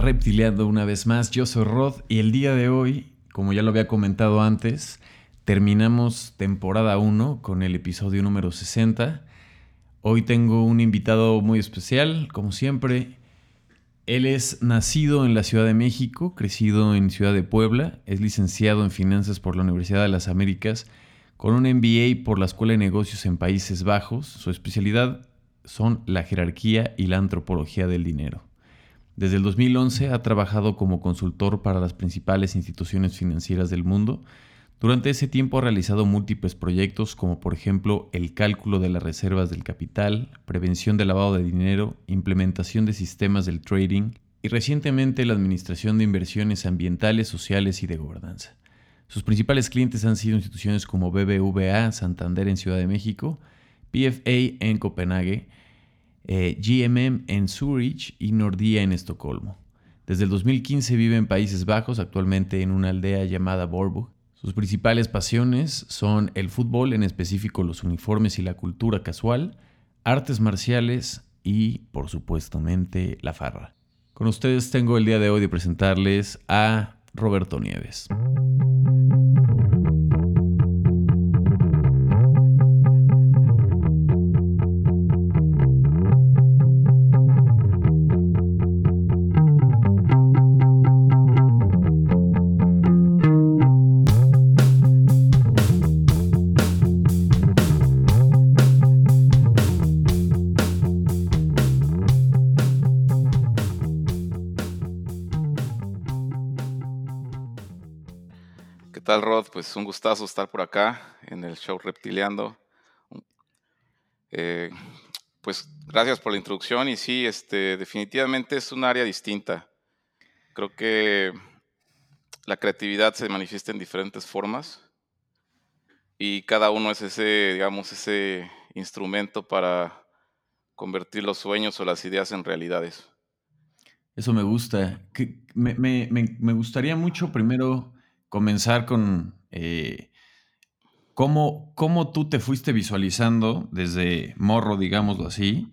Reptileando una vez más. Yo soy Rod y el día de hoy, como ya lo había comentado antes, terminamos temporada 1 con el episodio número 60. Hoy tengo un invitado muy especial, como siempre. Él es nacido en la Ciudad de México, crecido en Ciudad de Puebla, es licenciado en Finanzas por la Universidad de las Américas, con un MBA por la Escuela de Negocios en Países Bajos. Su especialidad son la jerarquía y la antropología del dinero. Desde el 2011 ha trabajado como consultor para las principales instituciones financieras del mundo. Durante ese tiempo ha realizado múltiples proyectos como por ejemplo el cálculo de las reservas del capital, prevención del lavado de dinero, implementación de sistemas del trading y recientemente la administración de inversiones ambientales, sociales y de gobernanza. Sus principales clientes han sido instituciones como BBVA, Santander en Ciudad de México, PFA en Copenhague, eh, GMM en Zurich y Nordea en Estocolmo. Desde el 2015 vive en Países Bajos, actualmente en una aldea llamada Borburg. Sus principales pasiones son el fútbol, en específico los uniformes y la cultura casual, artes marciales y, por supuestamente, la farra. Con ustedes tengo el día de hoy de presentarles a Roberto Nieves. Pues un gustazo estar por acá en el show Reptileando. Eh, pues gracias por la introducción y sí, este, definitivamente es un área distinta. Creo que la creatividad se manifiesta en diferentes formas y cada uno es ese, digamos, ese instrumento para convertir los sueños o las ideas en realidades. Eso me gusta. Me gustaría mucho primero comenzar con eh, cómo, cómo, tú te fuiste visualizando desde morro, digámoslo así.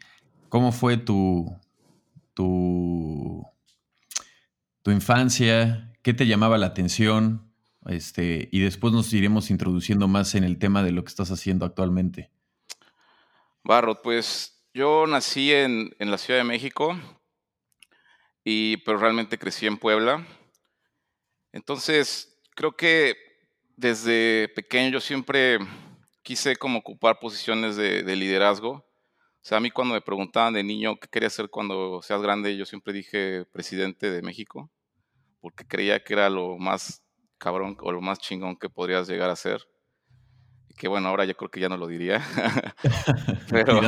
¿Cómo fue tu, tu, tu infancia? ¿Qué te llamaba la atención? Este, y después nos iremos introduciendo más en el tema de lo que estás haciendo actualmente. Barro, pues yo nací en, en la Ciudad de México, y, pero realmente crecí en Puebla. Entonces, creo que desde pequeño yo siempre quise como ocupar posiciones de, liderazgo. O sea, a mí cuando me preguntaban de niño qué quería ser cuando seas grande, yo siempre dije presidente de México, porque creía que era lo más cabrón o lo más chingón que podrías llegar a ser. Y que bueno, ahora yo creo que ya no lo diría. pero,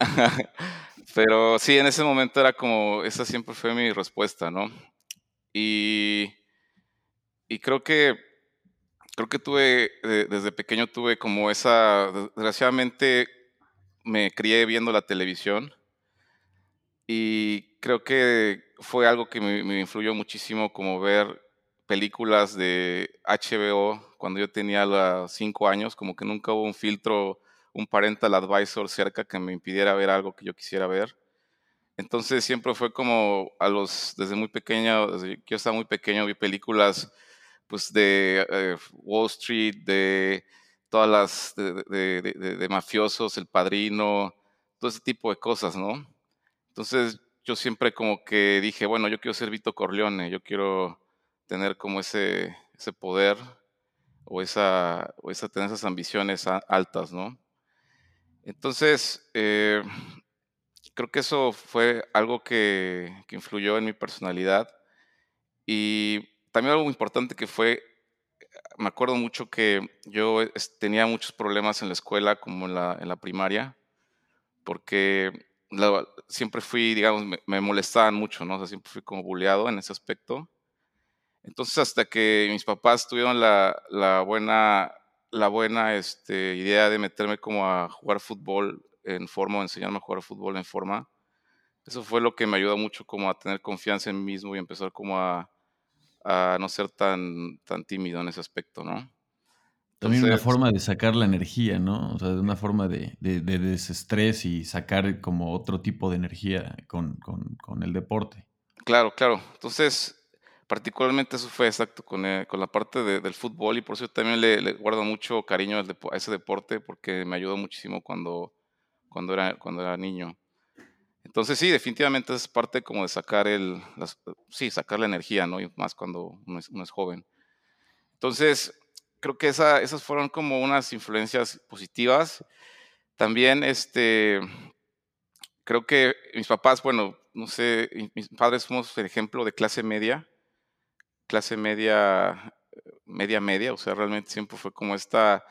pero sí, en ese momento era como, esa siempre fue mi respuesta, ¿no? Y y creo que, creo que tuve, desde pequeño tuve como esa, desgraciadamente me crié viendo la televisión y creo que fue algo que me, influyó muchísimo como ver películas de HBO cuando yo tenía los cinco años, como que nunca hubo un filtro, un parental advisor cerca que me impidiera ver algo que yo quisiera ver. Entonces siempre fue como a los, desde muy pequeño, desde que yo estaba muy pequeño, vi películas pues de eh, Wall Street, de todas las de, mafiosos, el padrino, todo ese tipo de cosas, ¿no? Entonces yo siempre como que dije, bueno, yo quiero ser Vito Corleone, yo quiero tener como ese, ese poder o esa, o esa, tener esas ambiciones altas, ¿no? Entonces, eh, creo que eso fue algo que, que influyó en mi personalidad y también algo importante que fue, me acuerdo mucho que yo tenía muchos problemas en la escuela, como en la, primaria, porque siempre fui, digamos, me, molestaban mucho, ¿no? O sea, siempre fui como bulleado en ese aspecto. Entonces, hasta que mis papás tuvieron la, la buena, la buena este, idea de meterme como a jugar fútbol en forma, o enseñarme a jugar fútbol en forma, eso fue lo que me ayudó mucho como a tener confianza en mí mismo y empezar como a, a no ser tan, tan tímido en ese aspecto, ¿no? También una forma de sacar la energía, ¿no? O sea, de una forma de, de, desestrés y sacar como otro tipo de energía con, con, con, el deporte. Claro, claro. Entonces, particularmente eso fue exacto con, eh, con la parte del fútbol y por eso también le, guardo mucho cariño a ese deporte porque me ayudó muchísimo cuando, cuando, era, cuando era niño. Entonces sí, definitivamente es parte como de sacar el, sí, sacar la energía, ¿no? Y más cuando uno es, joven. Entonces, creo que esa, esas fueron como unas influencias positivas. También, este, creo que mis papás, bueno, no sé, mis padres somos el ejemplo de clase media, clase media, media, media, o sea, realmente siempre fue como esta,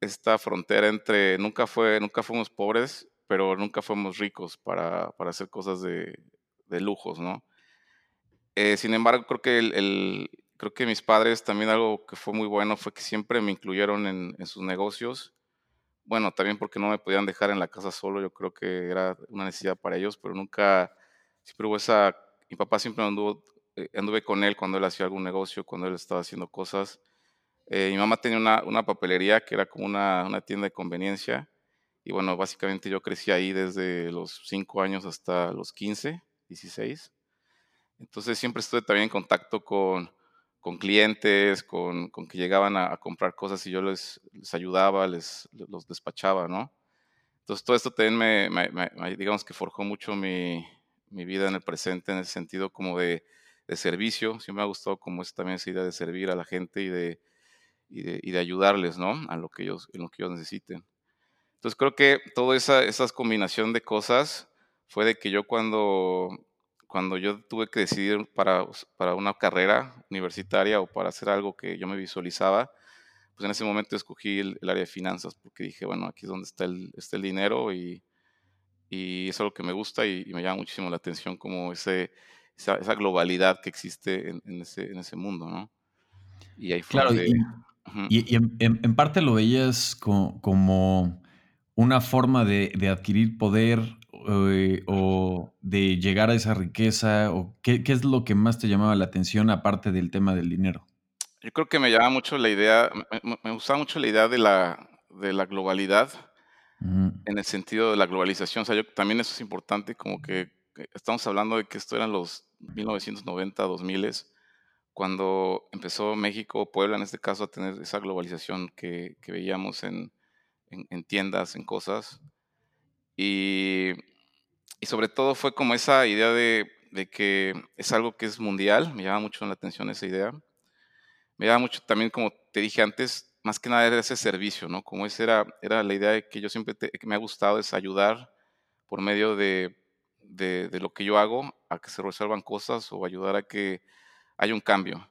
esta frontera entre, nunca, fue, nunca fuimos pobres, pero nunca fuimos ricos para, para hacer cosas de, de lujos, ¿no? Eh, sin embargo, creo que, el, creo que mis padres también algo que fue muy bueno fue que siempre me incluyeron en, en, sus negocios. Bueno, también porque no me podían dejar en la casa solo, yo creo que era una necesidad para ellos, pero nunca, siempre hubo esa, mi papá siempre anduvo, eh, anduve con él cuando él hacía algún negocio, cuando él estaba haciendo cosas. Eh, mi mamá tenía una, una, papelería que era como una, una tienda de conveniencia y bueno, básicamente yo crecí ahí desde los 5 años hasta los 15, 16. Entonces siempre estuve también en contacto con, con clientes, con, con, que llegaban a, comprar cosas y yo les, les, ayudaba, les los despachaba, ¿no? Entonces todo esto también me, digamos que forjó mucho mi, mi, vida en el presente en el sentido como de, de, servicio. Siempre me ha gustado como es también esa idea de servir a la gente y de, y de, y de ayudarles, ¿no? A lo que ellos, en lo que ellos necesiten. Entonces creo que toda esa, esa combinación de cosas fue de que yo cuando, cuando yo tuve que decidir para, para una carrera universitaria o para hacer algo que yo me visualizaba, pues en ese momento escogí el, área de finanzas porque dije, bueno, aquí es donde está el, está el dinero y, y es algo que me gusta y, me llama muchísimo la atención como ese, esa, globalidad que existe en, ese, en ese mundo, ¿no? Y ahí fue claro, y, en, parte lo veías como una forma de, adquirir poder eh, o de llegar a esa riqueza? ¿O qué, es lo que más te llamaba la atención aparte del tema del dinero? Yo creo que me llama mucho la idea, me, gustaba mucho la idea de la, de la globalidad, en el sentido de la globalización. O sea, yo, también eso es importante, como que estamos hablando de que esto eran los 1990, 2000, cuando empezó México, Puebla en este caso, a tener esa globalización que veíamos en, en, tiendas, en cosas. Y, y, sobre todo fue como esa idea de, de, que es algo que es mundial, me llama mucho la atención esa idea. Me llama mucho también, como te dije antes, más que nada era ese servicio, ¿no? Como esa era, era la idea de que yo siempre que me ha gustado es ayudar por medio de, de, de, lo que yo hago a que se resuelvan cosas o ayudar a que haya un cambio,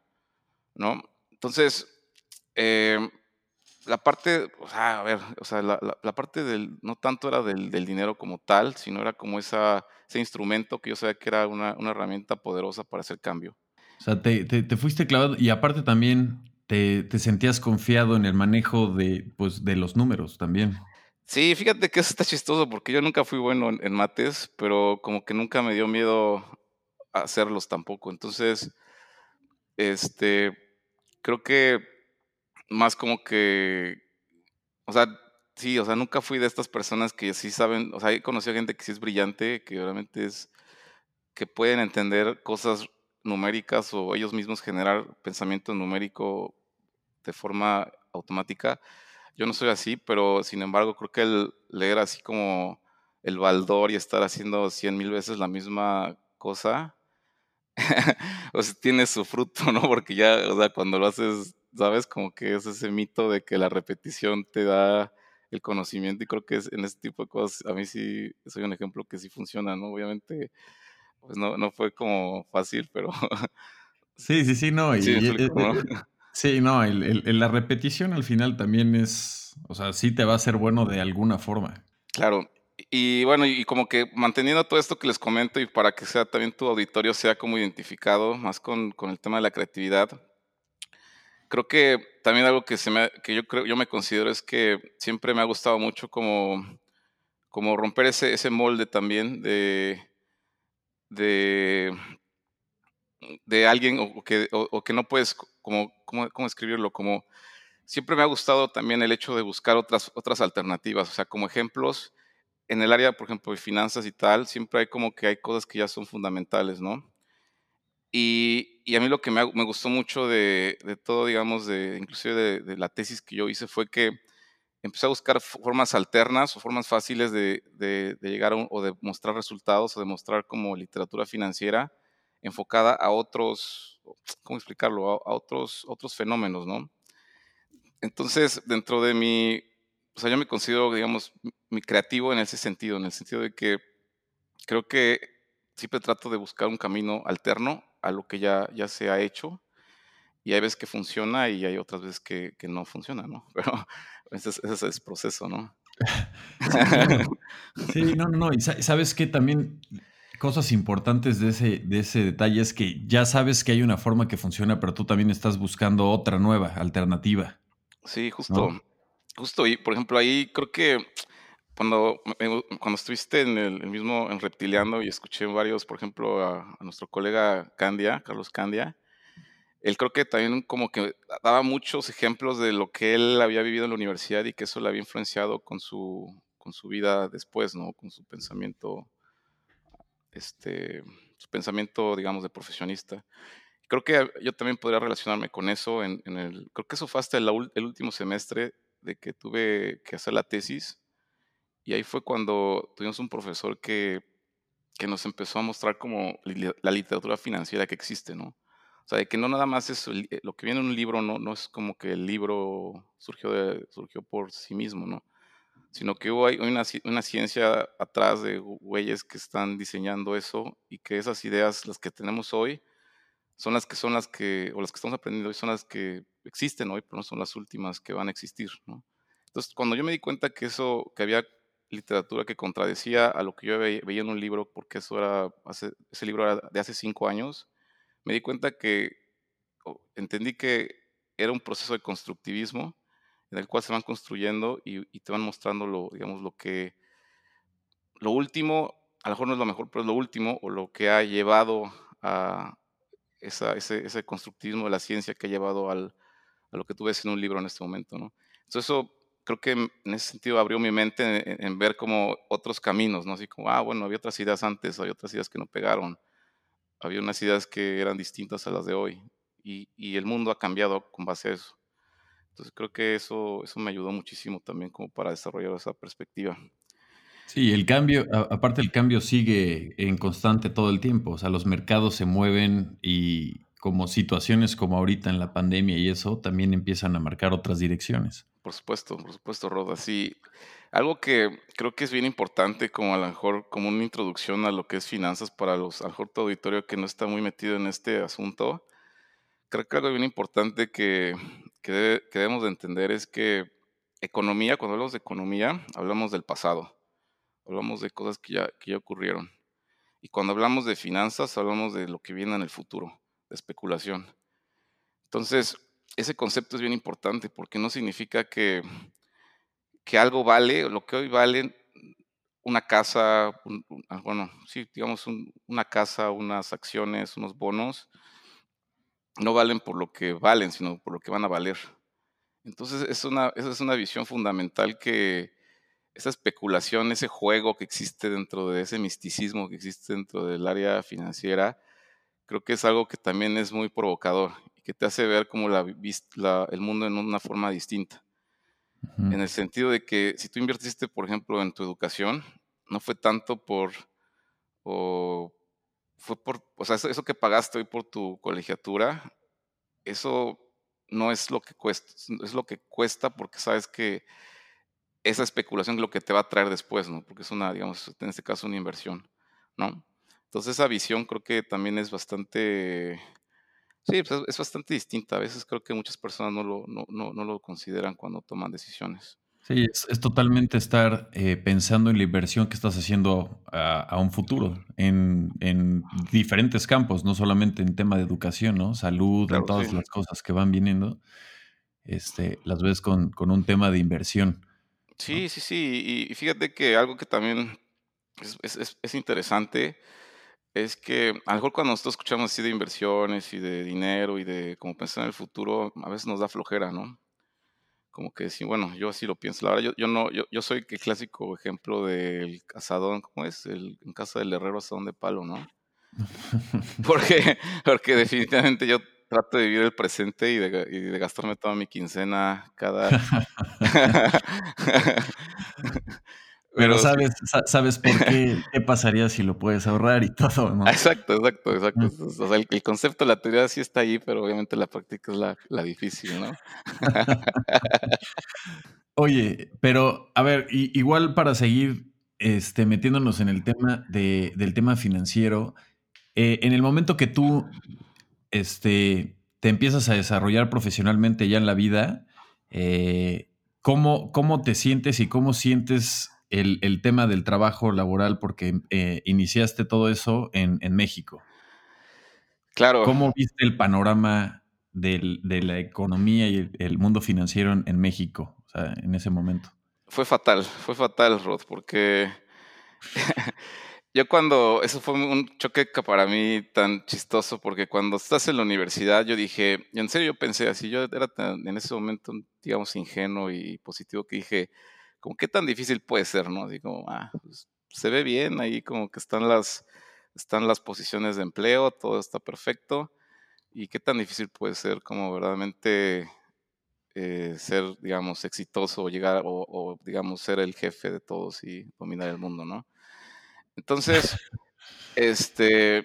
¿no? Entonces, eh, la parte, o sea, a ver, o sea, la, la, parte del, no tanto era del, del, dinero como tal, sino era como esa, ese instrumento que yo sabía que era una, una herramienta poderosa para hacer cambio. O sea, te, te, te fuiste clavado y aparte también te, te, sentías confiado en el manejo de, pues, de los números también. Sí, fíjate que eso está chistoso porque yo nunca fui bueno en, en mates, pero como que nunca me dio miedo hacerlos tampoco. Entonces, este, creo que más como que, o sea, sí, o sea, nunca fui de estas personas que sí saben, o sea, he conocido gente que sí es brillante, que realmente es, que pueden entender cosas numéricas o ellos mismos generar pensamiento numérico de forma automática. Yo no soy así, pero sin embargo creo que el leer así como el baldor y estar haciendo cien mil veces la misma cosa, o sea, tiene su fruto, ¿no? Porque ya, o sea, cuando lo haces ¿sabes? Como que es ese mito de que la repetición te da el conocimiento y creo que es, en este tipo de cosas a mí sí soy un ejemplo que sí funciona, ¿no? Obviamente, pues no, no fue como fácil, pero... Sí, sí, sí, no. Y, sí, sí, no, el, la repetición al final también es, o sea, sí te va a ser bueno de alguna forma. Claro, y bueno, y como que manteniendo todo esto que les comento y para que sea también tu auditorio sea como identificado más con, con el tema de la creatividad, creo que también algo que, se me, que yo, creo, yo me considero es que siempre me ha gustado mucho como, como romper ese, ese molde también de, de, de alguien o que, o, que no puedes, como, ¿cómo, ¿cómo escribirlo? Como siempre me ha gustado también el hecho de buscar otras, otras alternativas, o sea, como ejemplos en el área, por ejemplo, de finanzas y tal, siempre hay como que hay cosas que ya son fundamentales, ¿no? Y, y a mí lo que me, me gustó mucho de, de, todo, digamos, de, inclusive de, de, la tesis que yo hice fue que empecé a buscar formas alternas o formas fáciles de, llegar a o de mostrar resultados o de mostrar como literatura financiera enfocada a otros, ¿cómo explicarlo? A, otros, otros fenómenos, ¿no? Entonces, dentro de mi, o sea, yo me considero, digamos, mi creativo en ese sentido, en el sentido de que creo que siempre trato de buscar un camino alterno a lo que ya, ya se ha hecho. Y hay veces que funciona y hay otras veces que, que no funciona, ¿no? Pero ese es, ese es el proceso, ¿no? sí, no, no, no. Y sabes que también cosas importantes de ese, de ese detalle es que ya sabes que hay una forma que funciona, pero tú también estás buscando otra nueva, alternativa. Sí, justo. Justo. Y por ejemplo, ahí creo que cuando, cuando estuviste en el, mismo, en Reptiliano y escuché varios, por ejemplo, a, nuestro colega Candia, Carlos Candia, él creo que también como que daba muchos ejemplos de lo que él había vivido en la universidad y que eso le había influenciado con su, con su vida después, ¿no? Con su pensamiento este, su pensamiento, digamos, de profesionista. Creo que yo también podría relacionarme con eso en, el, creo que eso fue hasta el, último semestre de que tuve que hacer la tesis y ahí fue cuando tuvimos un profesor que, que nos empezó a mostrar como la literatura financiera que existe, ¿no? O sea, de que no nada más es lo que viene en un libro, no, no es como que el libro surgió, de, surgió por sí mismo, ¿no? sino que hubo hay una, una, ciencia atrás de güeyes que están diseñando eso y que esas ideas, las que tenemos hoy, son las que son las que, o las que estamos aprendiendo hoy, son las que existen hoy, pero no son las últimas que van a existir, ¿no? Entonces, cuando yo me di cuenta que eso, que había literatura que contradecía a lo que yo veía, en un libro, porque eso era, ese libro era de hace cinco años, me di cuenta que, entendí que era un proceso de constructivismo en el cual se van construyendo y, te van mostrando lo, digamos, lo que, lo último, a lo mejor no es lo mejor, pero es lo último, o lo que ha llevado a esa, ese, ese, constructivismo de la ciencia que ha llevado al, a lo que tú ves en un libro en este momento, ¿no? Entonces eso creo que en ese sentido abrió mi mente en, ver como otros caminos, ¿no? Así como, ah, bueno, había otras ideas antes, había otras ideas que no pegaron, había unas ideas que eran distintas a las de hoy, y, y el mundo ha cambiado con base a eso. Entonces creo que eso, eso me ayudó muchísimo también como para desarrollar esa perspectiva. Sí, el cambio, aparte el cambio sigue en constante todo el tiempo, o sea, los mercados se mueven y como situaciones como ahorita en la pandemia y eso también empiezan a marcar otras direcciones. Por supuesto, por supuesto, Roda. Sí, algo que creo que es bien importante como a lo mejor como una introducción a lo que es finanzas para los, a lo mejor tu auditorio que no está muy metido en este asunto, creo que algo bien importante que, que, debemos de entender es que economía, cuando hablamos de economía, hablamos del pasado, hablamos de cosas que ya, que ya ocurrieron. Y cuando hablamos de finanzas, hablamos de lo que viene en el futuro, de especulación. Entonces, ese concepto es bien importante porque no significa que, que algo vale, lo que hoy vale una casa, ah, bueno, sí, digamos una casa, unas acciones, unos bonos, no valen por lo que valen, sino por lo que van a valer. Entonces, es una, esa es una visión fundamental que esa especulación, ese juego que existe dentro de ese misticismo que existe dentro del área financiera, creo que es algo que también es muy provocador que te hace ver como la, el mundo en una forma distinta. En el sentido de que si tú invertiste, por ejemplo, en tu educación, no fue tanto por, o fue por, o sea, eso, que pagaste hoy por tu colegiatura, eso no es lo que cuesta, es lo que cuesta porque sabes que esa especulación es lo que te va a traer después, ¿no? Porque es una, digamos, en este caso una inversión, ¿no? Entonces esa visión creo que también es bastante, sí, pues, es bastante distinta. A veces creo que muchas personas no lo, no, no, no lo consideran cuando toman decisiones. Sí, es, totalmente estar eh, pensando en la inversión que estás haciendo a, un futuro, en, diferentes campos, no solamente en tema de educación, ¿no? Salud, en todas las cosas que van viniendo, este, las ves con, un tema de inversión. Sí, sí, sí. Y, fíjate que algo que también es, interesante es que a lo mejor cuando nosotros escuchamos así de inversiones y de dinero y de cómo pensar en el futuro, a veces nos da flojera, ¿no? como que sí, bueno, yo así lo pienso. La verdad, yo, yo no, yo, yo, soy el clásico ejemplo del cazadón, ¿cómo es? El, en casa del herrero asadón de palo, ¿no? Porque, porque definitivamente yo trato de vivir el presente y de, gastarme toda mi quincena cada... Pero, sabes, sabes por qué, qué pasaría si lo puedes ahorrar y todo, ¿no? Exacto, exacto, exacto. O sea, el, concepto, la teoría sí está ahí, pero obviamente la práctica es la, la difícil, ¿no? Oye, pero a ver, igual para seguir este, metiéndonos en el tema de, del tema financiero, eh, en el momento que tú este, te empiezas a desarrollar profesionalmente ya en la vida, eh, ¿cómo, ¿cómo, te sientes y cómo sientes el, el tema del trabajo laboral? Porque eh, iniciaste todo eso en, en, México. Claro. ¿Cómo viste el panorama del, de la economía y el, el mundo financiero en, en México o sea, en ese momento? Fue fatal, fue fatal, Rod, porque yo cuando, eso fue un choque para mí tan chistoso, porque cuando estás en la universidad, yo dije, y en serio yo pensé así, yo era en ese momento, digamos, ingenuo y positivo, que dije, como qué tan difícil puede ser, ¿no? Digo, ah, pues, se ve bien, ahí como que están las, están las posiciones de empleo, todo está perfecto, y qué tan difícil puede ser como verdaderamente eh, ser, digamos, exitoso o llegar, o, o, digamos, ser el jefe de todos y dominar el mundo, ¿no? Entonces, este,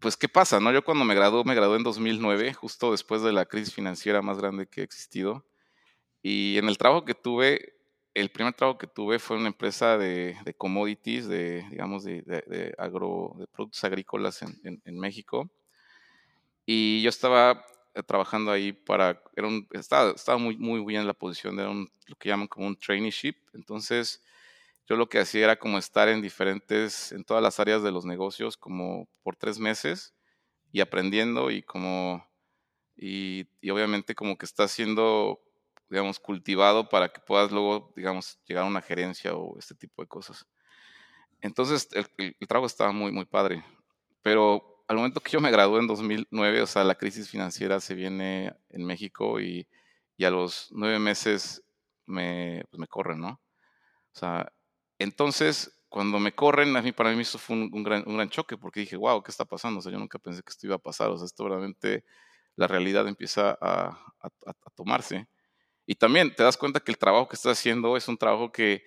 pues, ¿qué pasa? No? Yo cuando me gradué, me gradué en 2009, justo después de la crisis financiera más grande que ha existido. Y en el trabajo que tuve, el primer trabajo que tuve fue en una empresa de, commodities, de, digamos, de, agro, de productos agrícolas en, México. Y yo estaba eh, trabajando ahí para, era un, estaba, estaba muy, muy bien en la posición, era un, lo que llaman como un traineeship. Entonces, yo lo que hacía era como estar en diferentes, en todas las áreas de los negocios, como por tres meses y aprendiendo y como, y, obviamente como que está siendo, digamos, cultivado para que puedas luego, digamos, llegar a una gerencia o este tipo de cosas. Entonces, el, trabajo estaba muy, muy padre. Pero al momento que yo me gradué en 2009, o sea, la crisis financiera se viene en México y, y a los nueve meses me, pues me corren, ¿no? O sea, entonces, cuando me corren, a mí, para mí eso fue un, gran, un, gran, choque, porque dije, wow, ¿qué está pasando? O sea, yo nunca pensé que esto iba a pasar. O sea, esto realmente, la realidad empieza a, a, tomarse. Y también te das cuenta que el trabajo que estás haciendo es un trabajo que,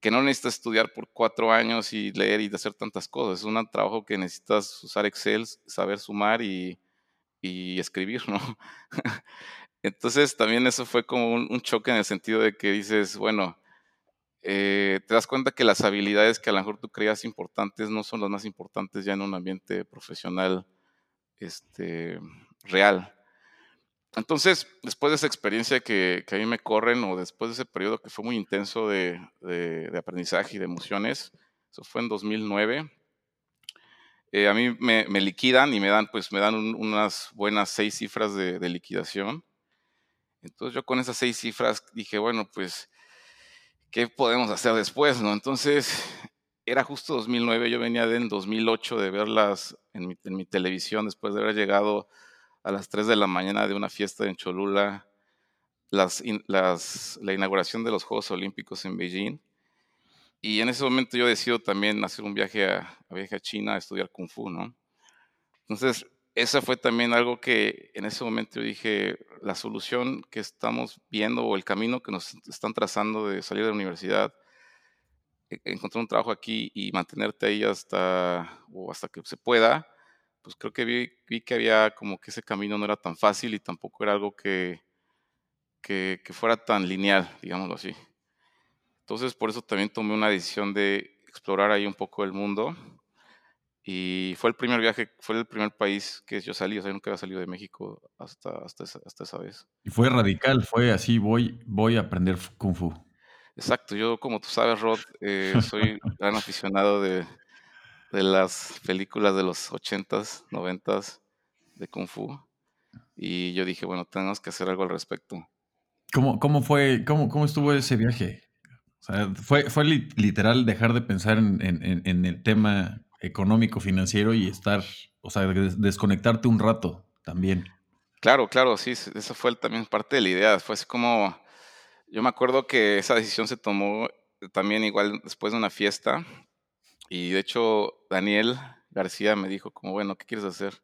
que no necesitas estudiar por cuatro años y leer y hacer tantas cosas. Es un trabajo que necesitas usar Excel, saber sumar y, y escribir, ¿no? Entonces también eso fue como un, choque en el sentido de que dices, bueno, eh, te das cuenta que las habilidades que a lo mejor tú creías importantes no son las más importantes ya en un ambiente profesional este, real. Entonces, después de esa experiencia que, a mí me corren, o después de ese periodo que fue muy intenso de, aprendizaje y de emociones, eso fue en 2009, eh, a mí me, liquidan y me dan, pues, me dan unas buenas seis cifras de, de liquidación. Entonces yo con esas seis cifras dije, bueno, pues ¿qué podemos hacer después? ¿no? Entonces, era justo 2009, yo venía en 2008 de verlas en mi, televisión después de haber llegado a las 3 de la mañana de una fiesta en Cholula, la inauguración de los Juegos Olímpicos en Beijing. Y en ese momento yo decido también hacer un viaje a, a, viaje a China a estudiar Kung Fu, ¿no? Entonces, eso fue también algo que en ese momento yo dije, la solución que estamos viendo o el camino que nos están trazando de salir de la universidad, e, encontrar un trabajo aquí y mantenerte ahí hasta, o hasta que se pueda, pues creo que vi, vi, que había como que ese camino no era tan fácil y tampoco era algo que, que, que fuera tan lineal, digámoslo así. Entonces por eso también tomé una decisión de explorar ahí un poco el mundo y fue el primer viaje, fue el primer país que yo salí, o sea, nunca había salido de México hasta, hasta, esa, hasta esa vez. Y fue radical, fue así, voy, voy a aprender Kung Fu. Exacto, yo como tú sabes, Rod, eh, soy gran aficionado de, de, las películas de los 80s, 90s de Kung Fu. Y yo dije, bueno, tenemos que hacer algo al respecto. ¿Cómo, cómo fue, cómo, cómo estuvo ese viaje? O sea, fue, fue literal dejar de pensar en, en, en el tema económico, financiero y estar, o sea, desconectarte un rato también. Claro, claro, sí, eso fue también parte de la idea. Fue así como, yo me acuerdo que esa decisión se tomó también igual después de una fiesta y de hecho Daniel, García me dijo como, bueno, ¿qué quieres hacer?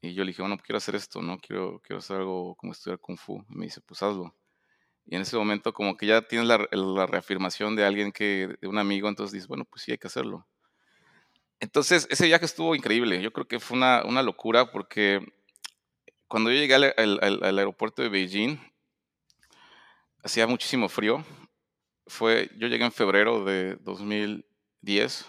Y yo le dije, bueno, quiero hacer esto, ¿no? Quiero, quiero hacer algo como estudiar Kung Fu. Y me dice, pues hazlo. Y en ese momento como que ya tienes la, reafirmación de alguien que, de un amigo, entonces dices, bueno, pues sí, hay que hacerlo. Entonces, ese viaje estuvo increíble. Yo creo que fue una, una locura porque cuando yo llegué al, al, aeropuerto de Beijing, hacía muchísimo frío. Fue, yo llegué en febrero de 2010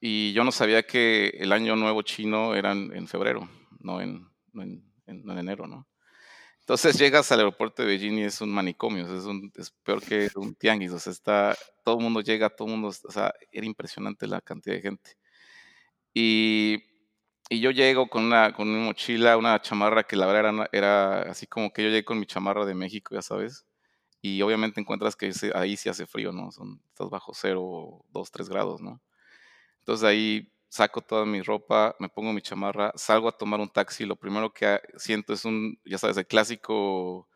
y yo no sabía que el año nuevo chino era en, febrero, no en, no en, en, enero, ¿no? Entonces llegas al aeropuerto de Beijing y es un manicomio, es, un, es peor que un tianguis, o sea, está, todo el mundo llega, todo el mundo, o sea, era impresionante la cantidad de gente. Y, y yo llego con una, con una mochila, una chamarra que la verdad era, era, así como que yo llegué con mi chamarra de México, ya sabes, y obviamente encuentras que ahí sí hace frío, ¿no? Son, estás bajo cero, dos, tres grados, ¿no? Entonces ahí saco toda mi ropa, me pongo mi chamarra, salgo a tomar un taxi, lo primero que siento es un, ya sabes, el clásico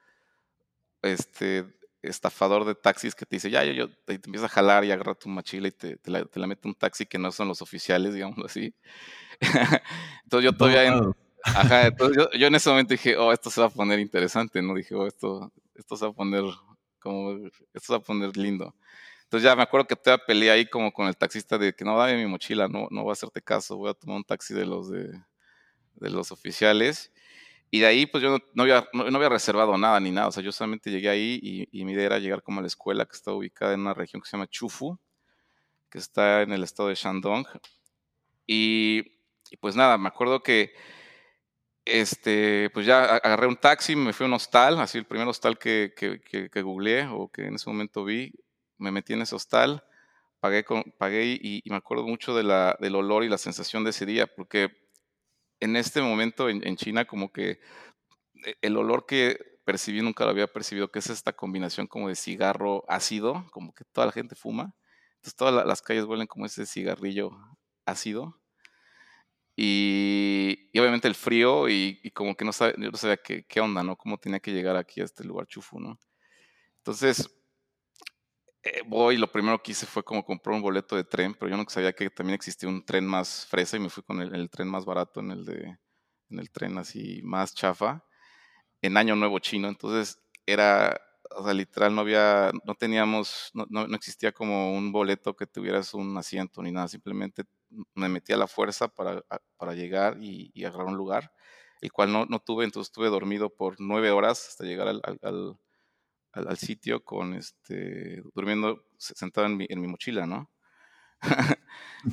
este, estafador de taxis que te dice, ya, yo, yo, te, empieza a jalar y agarra tu mochila y te, te, la, te, la, mete un taxi que no son los oficiales, digamos así. entonces yo todavía... En, ajá, entonces yo, yo, en ese momento dije, oh, esto se va a poner interesante, ¿no? Dije, oh, esto, esto se va a poner como, esto va a poner lindo. Entonces ya me acuerdo que te peleé ahí como con el taxista de que no, dame mi mochila, no, no voy a hacerte caso, voy a tomar un taxi de los, de, de los oficiales. Y de ahí pues yo no, no, había, no, había, reservado nada ni nada, o sea, yo solamente llegué ahí y, y, mi idea era llegar como a la escuela que está ubicada en una región que se llama Chufu, que está en el estado de Shandong. Y, y pues nada, me acuerdo que este, pues ya agarré un taxi, me fui a un hostal, así el primer hostal que, que, que, que googleé o que en ese momento vi, me metí en ese hostal, pagué, con, pagué y, y, me acuerdo mucho de la, del olor y la sensación de ese día, porque en este momento en, en, China como que e, el olor que percibí nunca lo había percibido, que es esta combinación como de cigarro ácido, como que toda la gente fuma, entonces todas las calles huelen como ese cigarrillo ácido. Y, y obviamente el frío y, y, como que no, yo no sabía qué, qué onda, ¿no? Cómo tenía que llegar aquí a este lugar chufu, ¿no? Entonces, eh, voy, lo primero que hice fue como comprar un boleto de tren, pero yo no sabía que también existía un tren más fresa y me fui con el, el tren más barato en el, de, en el tren así más chafa, en Año Nuevo Chino. Entonces era, o sea, literal, no había, no teníamos, no, no, no existía como un boleto que tuvieras un asiento ni nada, simplemente me metí a la fuerza para, para llegar y, y agarrar un lugar, el cual no, no tuve, entonces estuve dormido por nueve horas hasta llegar al, al, al al, sitio con este, durmiendo sentado en mi, en mi mochila, ¿no?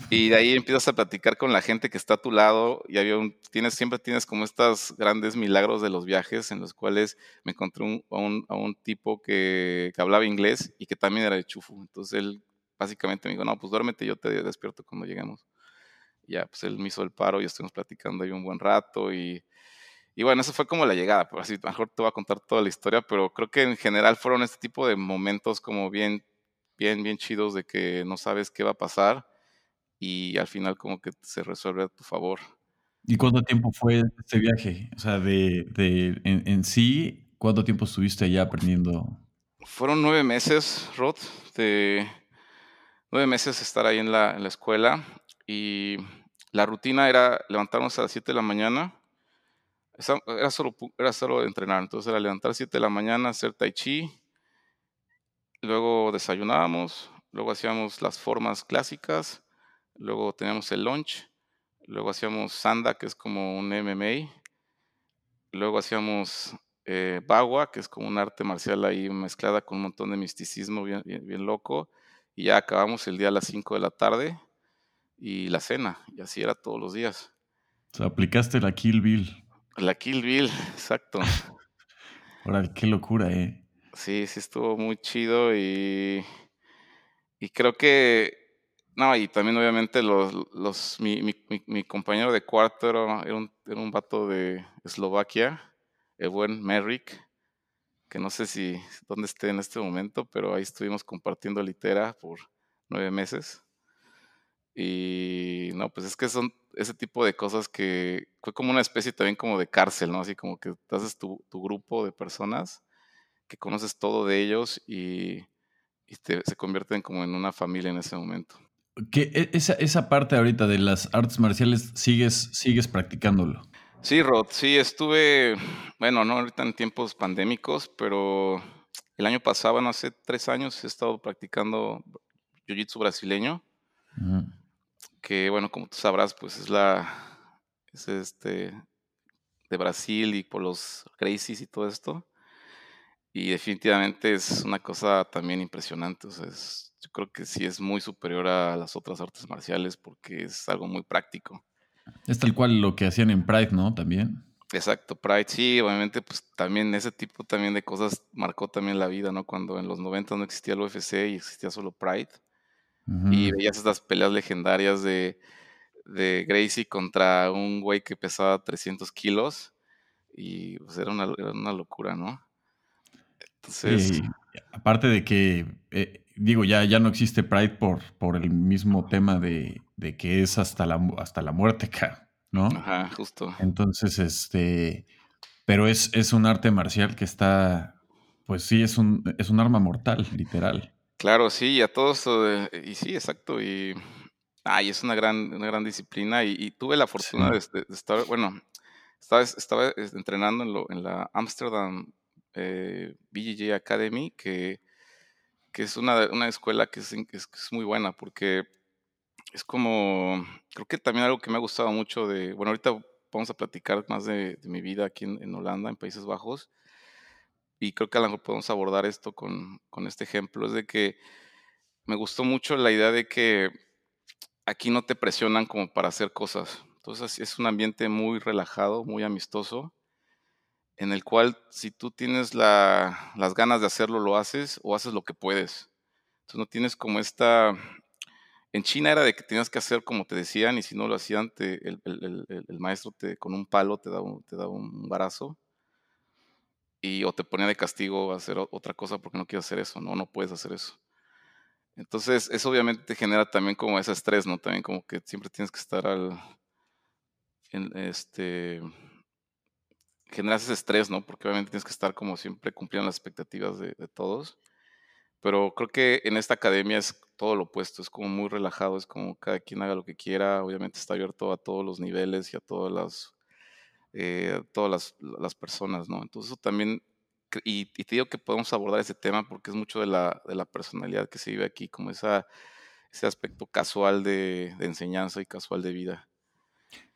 y de ahí empiezas a platicar con la gente que está a tu lado y había un, tienes, siempre tienes como estos grandes milagros de los viajes en los cuales me encontré un, a, un, a, un, tipo que, que, hablaba inglés y que también era de Chufu. Entonces él básicamente me dijo, no, pues duérmete, yo te despierto cuando lleguemos. Ya, pues él me hizo el paro y estuvimos platicando ahí un buen rato y y bueno, eso fue como la llegada, pero así mejor te voy a contar toda la historia, pero creo que en general fueron este tipo de momentos como bien, bien, bien chidos de que no sabes qué va a pasar y al final como que se resuelve a tu favor. ¿Y cuánto tiempo fue este viaje? O sea, de, de en, en, sí, ¿cuánto tiempo estuviste allá aprendiendo? Fueron nueve meses, Rod, de nueve meses estar ahí en la, en la escuela y la rutina era levantarnos a las 7 de la mañana, era solo, era entrenar, entonces era levantar a 7 de la mañana, hacer tai chi, luego desayunábamos, luego hacíamos las formas clásicas, luego teníamos el lunch, luego hacíamos sanda, que es como un MMA, luego hacíamos eh, bagua, que es como un arte marcial ahí mezclada con un montón de misticismo bien, bien, bien loco, y ya acabamos el día a las 5 de la tarde y la cena, y así era todos los días. O sea, aplicaste la Kill Bill. La Kill Bill, exacto. Ahora, qué locura, ¿eh? Sí, sí estuvo muy chido y, y creo que, no, y también obviamente los, los, mi, mi, mi compañero de cuarto era, era, un, era un vato de Eslovaquia, el buen Merrick, que no sé si dónde esté en este momento, pero ahí estuvimos compartiendo litera por nueve meses. Y no, pues es que son ese tipo de cosas que fue como una especie también como de cárcel, ¿no? Así como que haces tu, tu grupo de personas que conoces todo de ellos y, y te, se convierten como en una familia en ese momento. que esa, esa parte ahorita de las artes marciales, sigues, sigues practicándolo. Sí, Rod, sí, estuve, bueno, no ahorita en tiempos pandémicos, pero el año pasado, bueno, hace tres años he estado practicando Jiu-Jitsu brasileño, que bueno, como tú sabrás, pues es la, es este, de Brasil y por los Gracies y todo esto. Y definitivamente es una cosa también impresionante. O sea, yo creo que sí es muy superior a las otras artes marciales porque es algo muy práctico. Es tal cual lo que hacían en Pride, ¿no? También. Exacto, Pride, sí, obviamente, pues también ese tipo también de cosas marcó también la vida, ¿no? Cuando en los 90 no existía el UFC y existía solo Pride. Y veías estas peleas legendarias de, de Gracie contra un güey que pesaba 300 kilos. Y pues era una, era una locura, ¿no? Entonces. aparte de que, eh, digo, ya, ya no existe Pride por, por el mismo tema de, que es hasta la, hasta la muerte, ¿no? Ajá, justo. Entonces, este. Pero es, es un arte marcial que está. Pues sí, es un, es un arma mortal, literal. Claro, sí, a todos. Eh, y sí, exacto. Y. Ay, es una gran, una gran disciplina. Y, tuve la fortuna de, estar. Bueno, estaba, estaba entrenando en, lo, en la Amsterdam eh, Academy, que, que es una, una escuela que es, es, muy buena porque es como, creo que también algo que me ha gustado mucho de, bueno, ahorita vamos a platicar más de, mi vida aquí en, Holanda, en Países Bajos, y creo que a lo mejor podemos abordar esto con, con este ejemplo, es de que me gustó mucho la idea de que aquí no te presionan como para hacer cosas. Entonces es un ambiente muy relajado, muy amistoso en el cual si tú tienes las ganas de hacerlo, lo haces o haces lo que puedes. Entonces no tienes como esta... En China era de que tenías que hacer como te decían y si no lo hacían, el, maestro te, con un palo te daba un, te daba un barazo y o te ponía de castigo a hacer otra cosa porque no quieres hacer eso, no, no puedes hacer eso. Entonces, eso obviamente te genera también como ese estrés, ¿no? También como que siempre tienes que estar al, en, este, generas ese estrés, ¿no? Porque obviamente tienes que estar como siempre cumpliendo las expectativas de, todos. Pero creo que en esta academia es todo lo opuesto, es como muy relajado, es como cada quien haga lo que quiera, obviamente está abierto a todos los niveles y a todas las, eh, todas las, personas, ¿no? Entonces eso también, y, te digo que podemos abordar ese tema porque es mucho de la, de la personalidad que se vive aquí, como esa, ese aspecto casual de, de enseñanza y casual de vida.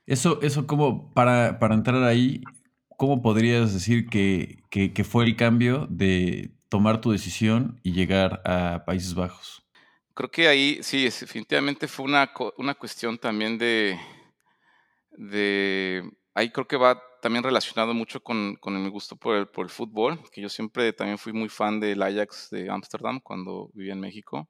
Eso, eso como para, para entrar ahí, ¿cómo podrías decir que, fue el cambio de tomar tu decisión y llegar a Países Bajos? Creo que ahí sí, definitivamente fue una, una cuestión también de, de, ahí creo que va también relacionado mucho con, mi gusto por el, por el fútbol, que yo siempre también fui muy fan del Ajax de Ámsterdam cuando vivía en México.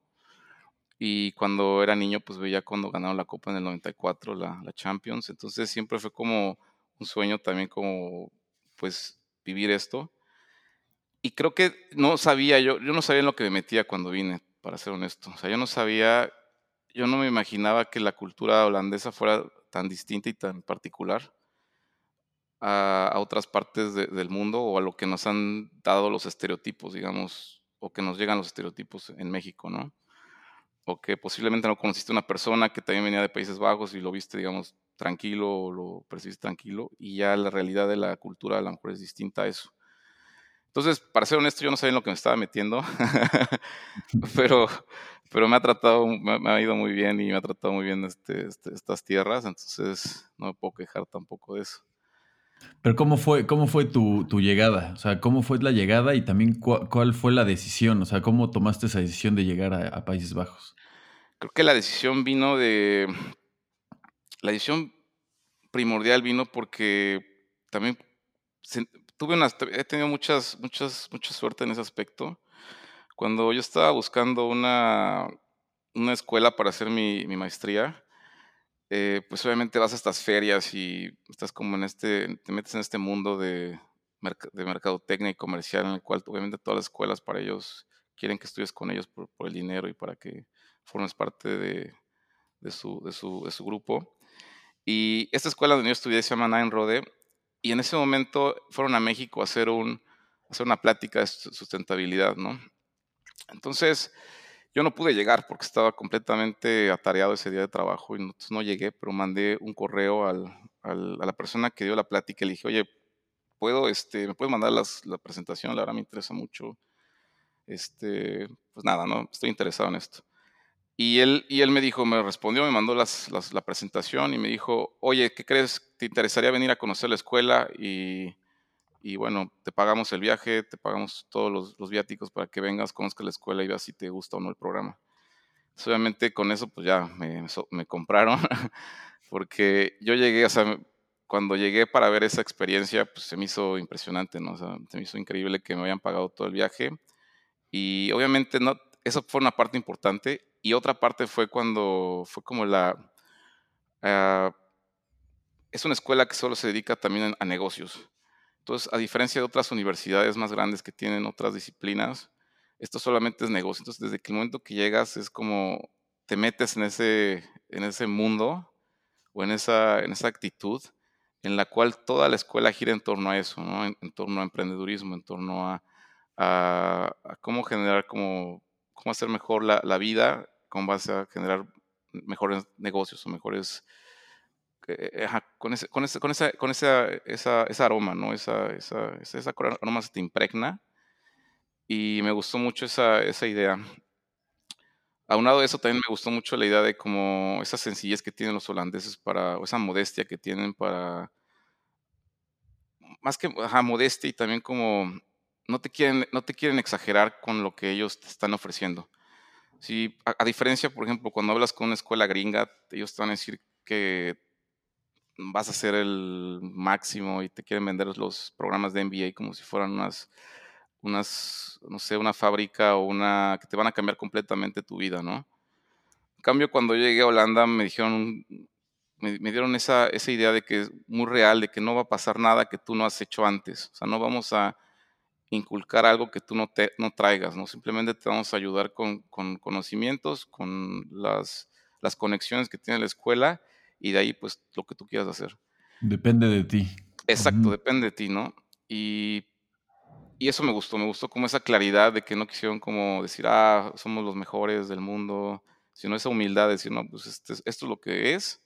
Y cuando era niño, pues veía cuando ganaron la Copa en el 94, la, la Champions. Entonces siempre fue como un sueño también como, pues, vivir esto. Y creo que no sabía, yo, yo no sabía en lo que me metía cuando vine, para ser honesto. O sea, yo no sabía, yo no me imaginaba que la cultura holandesa fuera tan distinta y tan particular a, otras partes del mundo o a lo que nos han dado los estereotipos, digamos, o que nos llegan los estereotipos en México, ¿no? O que posiblemente no conociste una persona que también venía de Países Bajos y lo viste, digamos, tranquilo lo percibes tranquilo y ya la realidad de la cultura a lo mejor es distinta a eso. Entonces, para ser honesto, yo no sabía en lo que me estaba metiendo, pero, pero me ha tratado, me, ha ido muy bien y me ha tratado muy bien este, este, estas tierras, entonces no me puedo quejar tampoco de eso. Pero ¿cómo fue, cómo fue tu, tu llegada? O sea, ¿cómo fue la llegada y también cuál fue la decisión? O sea, ¿cómo tomaste esa decisión de llegar a Países Bajos? Creo que la decisión vino de, la decisión primordial vino porque también tuve una, he tenido muchas, muchas, mucha suerte en ese aspecto. Cuando yo estaba buscando una, una escuela para hacer mi, mi maestría, eh, pues obviamente vas a estas ferias y estás como en este, te metes en este mundo de, de mercadotecnia y comercial en el cual obviamente todas las escuelas para ellos quieren que estudies con ellos por, el dinero y para que formes parte de, su, de, su, de su grupo. Y esta escuela donde yo estudié se llama Nine Rode, y en ese momento fueron a México a hacer, un, hacer una plática de sustentabilidad, ¿no? Entonces, yo no pude llegar porque estaba completamente atareado ese día de trabajo y no, llegué, pero mandé un correo al, a la persona que dio la plática y le dije, oye, ¿puedo, este, ¿me puedes mandar la presentación? La verdad me interesa mucho. Este, pues nada, no, estoy interesado en esto. Y él, y él me dijo, me respondió, me mandó las, la presentación y me dijo, oye, ¿qué crees? ¿Te interesaría venir a conocer la escuela? Y, y bueno, te pagamos el viaje, te pagamos todos los, viáticos para que vengas, conozcas la escuela y veas si te gusta o no el programa. Entonces, obviamente con eso pues ya me, compraron, porque yo llegué, o sea, cuando llegué para ver esa experiencia, pues se me hizo impresionante, ¿no? O se me hizo increíble que me habían pagado todo el viaje. Y obviamente no, eso fue una parte importante. Y otra parte fue cuando fue como la... Uh, es una escuela que solo se dedica también a negocios. Entonces, a diferencia de otras universidades más grandes que tienen otras disciplinas, esto solamente es negocio. Entonces, desde que el momento que llegas es como te metes en ese, en ese mundo o en esa, en esa actitud en la cual toda la escuela gira en torno a eso, ¿no? en, torno a emprendedurismo, en torno a, a, cómo generar como cómo hacer mejor la, la, vida con base a generar mejores negocios o mejores ajá, con ese, con ese, con esa, con esa, esa, esa aroma, ¿no? Esa, esa, esa aroma se te impregna y me gustó mucho esa, esa idea. Aunado de eso, también me gustó mucho la idea de como esa sencillez que tienen los holandeses para, o esa modestia que tienen para, más que ajá, modestia y también como no te quieren, no te quieren exagerar con lo que ellos te están ofreciendo. Sí, a, a, diferencia, por ejemplo, cuando hablas con una escuela gringa, ellos te van a decir que vas a ser el máximo y te quieren vender los programas de MBA como si fueran unas, unas, no sé, una fábrica o una que te van a cambiar completamente tu vida, ¿no? En cambio, cuando llegué a Holanda me dijeron, me, me dieron esa, esa idea de que es muy real, de que no va a pasar nada que tú no has hecho antes. O sea, no vamos a inculcar algo que tú no, te, no traigas, ¿no? Simplemente te vamos a ayudar con, con conocimientos, con las, las, conexiones que tiene la escuela y de ahí pues lo que tú quieras hacer. Depende de ti. Exacto, uh -huh. depende de ti, ¿no? Y, y, eso me gustó, me gustó como esa claridad de que no quisieron como decir, ah, somos los mejores del mundo, sino esa humildad de decir, no, pues este, esto es lo que es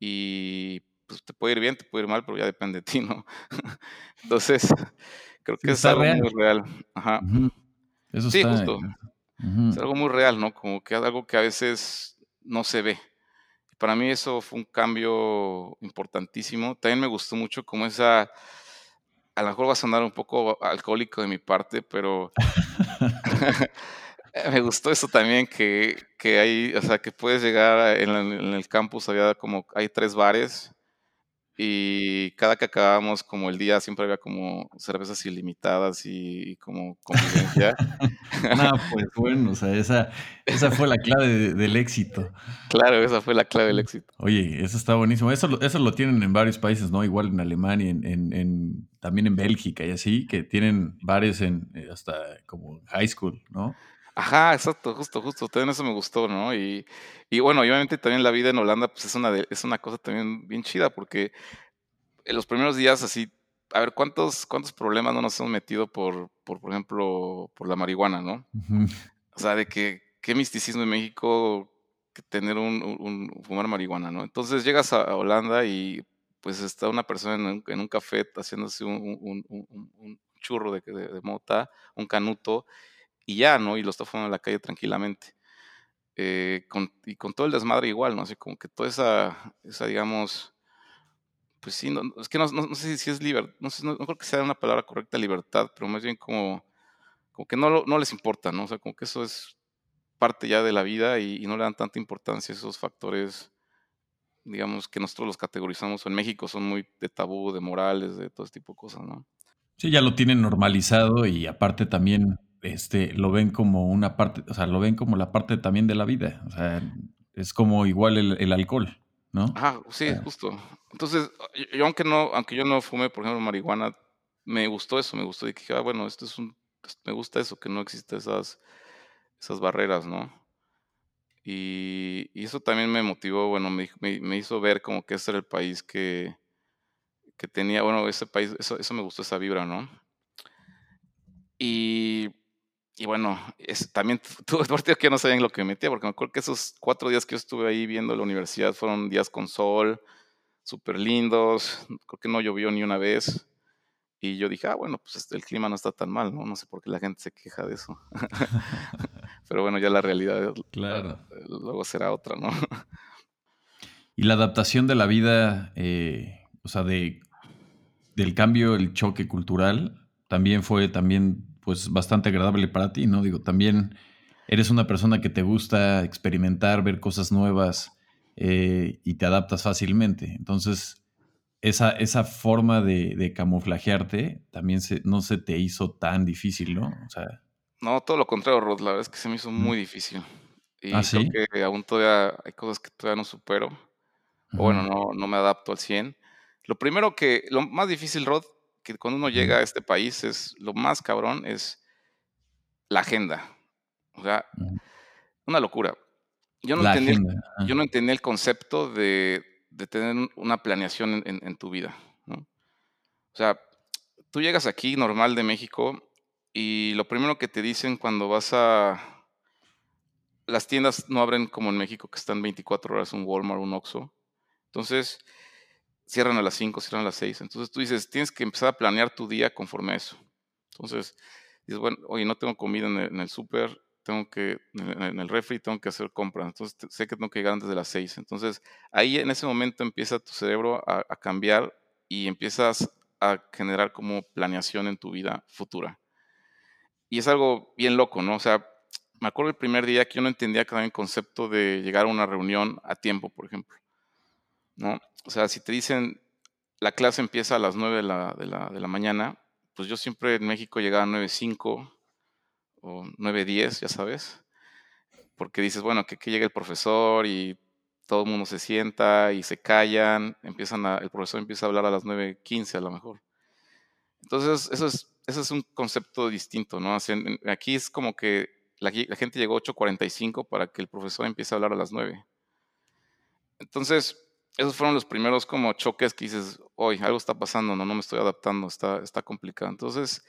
y pues te puede ir bien, te puede ir mal, pero ya depende de ti, ¿no? Entonces, creo que sí, es algo real. muy real. Ajá. Uh -huh. Eso sí, está... justo. Uh -huh. Es algo muy real, ¿no? Como que es algo que a veces no se ve. Para mí eso fue un cambio importantísimo. También me gustó mucho como esa, a lo mejor va a sonar un poco alcohólico de mi parte, pero me gustó eso también que, que hay, o sea, que puedes llegar en, en el campus, había como, hay tres bares y cada que acabábamos como el día siempre había como cervezas ilimitadas y, como convivencia. no, pues bueno, o sea, esa, esa fue la clave de, del éxito. Claro, esa fue la clave del éxito. Oye, eso está buenísimo. Eso, eso lo tienen en varios países, ¿no? Igual en Alemania, en, en, en también en Bélgica y así, que tienen bares en eh, hasta como high school, ¿no? Ajá, exacto, justo, justo. También eso me gustó, ¿no? Y, y bueno, obviamente también la vida en Holanda, pues es una, de, es una cosa también bien chida, porque en los primeros días así, a ver, ¿cuántos, cuántos problemas no nos hemos metido por, por, por ejemplo, por la marihuana, ¿no? Uh -huh. O sea, de que, qué misticismo en México que tener un, un, un, fumar marihuana, ¿no? Entonces llegas a, Holanda y pues está una persona en un, en un café haciéndose un, un churro de, de, de mota, un canuto, y ya, ¿no? Y lo está fumando en la calle tranquilamente. Eh, con, y con todo el desmadre igual, ¿no? Así como que toda esa, esa digamos, pues sí, no, es que no, no, no, sé si es libertad, no, creo que sea una palabra correcta libertad, pero más bien como, como que no, no les importa, ¿no? O sea, como que eso es parte ya de la vida y, no le dan tanta importancia a esos factores, digamos, que nosotros los categorizamos, en México son muy de tabú, de morales, de todo ese tipo de cosas, ¿no? Sí, ya lo tienen normalizado y aparte también este, lo ven como una parte, o sea, lo ven como la parte también de la vida. O sea, es como igual el, el alcohol, ¿no? Ajá, sí, ah. justo. Entonces, yo aunque no, aunque yo no fumé, por ejemplo, marihuana, me gustó eso, me gustó y dije, ah, bueno, esto es un, me gusta eso, que no existen esas, esas barreras, ¿no? Y, y, eso también me motivó, bueno, me, me, me, hizo ver como que ese era el país que, que tenía, bueno, ese país, eso, eso me gustó, esa vibra, ¿no? Y y bueno, es, también tuve partido que no sabía en lo que me metía, porque me acuerdo que esos cuatro días que yo estuve ahí viendo la universidad fueron días con sol, súper lindos, creo que no llovió ni una vez. Y yo dije, ah, bueno, pues este, el clima no está tan mal, ¿no? No sé por qué la gente se queja de eso. Pero bueno, ya la realidad claro. luego será otra, ¿no? y la adaptación de la vida, eh, o sea, de, del cambio, el choque cultural, también fue también, pues, bastante agradable para ti, ¿no? Digo, también eres una persona que te gusta experimentar, ver cosas nuevas eh, y te adaptas fácilmente. Entonces, esa, esa forma de, camuflajearte también se, no se te hizo tan difícil, ¿no? O sea, no, todo lo contrario, Rod. La verdad es que se me hizo muy difícil. Y ¿Ah, creo que aún todavía hay cosas que todavía no supero. O bueno, no, no me adapto al 100. Lo primero que, lo más difícil, Rod, que cuando uno llega a este país es, lo más cabrón es la agenda. O sea, una locura. Yo no, entendí, yo no entendí el concepto de, de tener una planeación en, tu vida. O sea, tú llegas aquí normal de México y lo primero que te dicen cuando vas a... Las tiendas no abren como en México, que están 24 horas, un Walmart, un Oxxo. Entonces, cierran a las 5, cierran a las 6. Entonces tú dices, tienes que empezar a planear tu día conforme a eso. Entonces, dices, bueno, oye, no tengo comida en el, en súper, tengo que, en el refri tengo que hacer compras, entonces sé que tengo que llegar antes de las 6. Entonces ahí en ese momento empieza tu cerebro a, cambiar y empiezas a generar como planeación en tu vida futura. Y es algo bien loco, ¿no? O sea, me acuerdo el primer día que yo no entendía cada el concepto de llegar a una reunión a tiempo, por ejemplo. ¿No? O sea, si te dicen la clase empieza a las 9 de la, la, la mañana, pues yo siempre en México llegaba a 9.05 o 9, 10, ya sabes. Porque dices, bueno, que, que llegue el profesor y todo el mundo se sienta y se callan, empiezan el profesor empieza a hablar a las 9.15 a lo mejor. Entonces, eso es, eso es un concepto distinto, ¿no? aquí es como que la, gente llegó a 8.45 para que el profesor empiece a hablar a las 9. Entonces, esos fueron los primeros como choques que dices, hoy algo está pasando, no, no me estoy adaptando, está, está complicado. Entonces,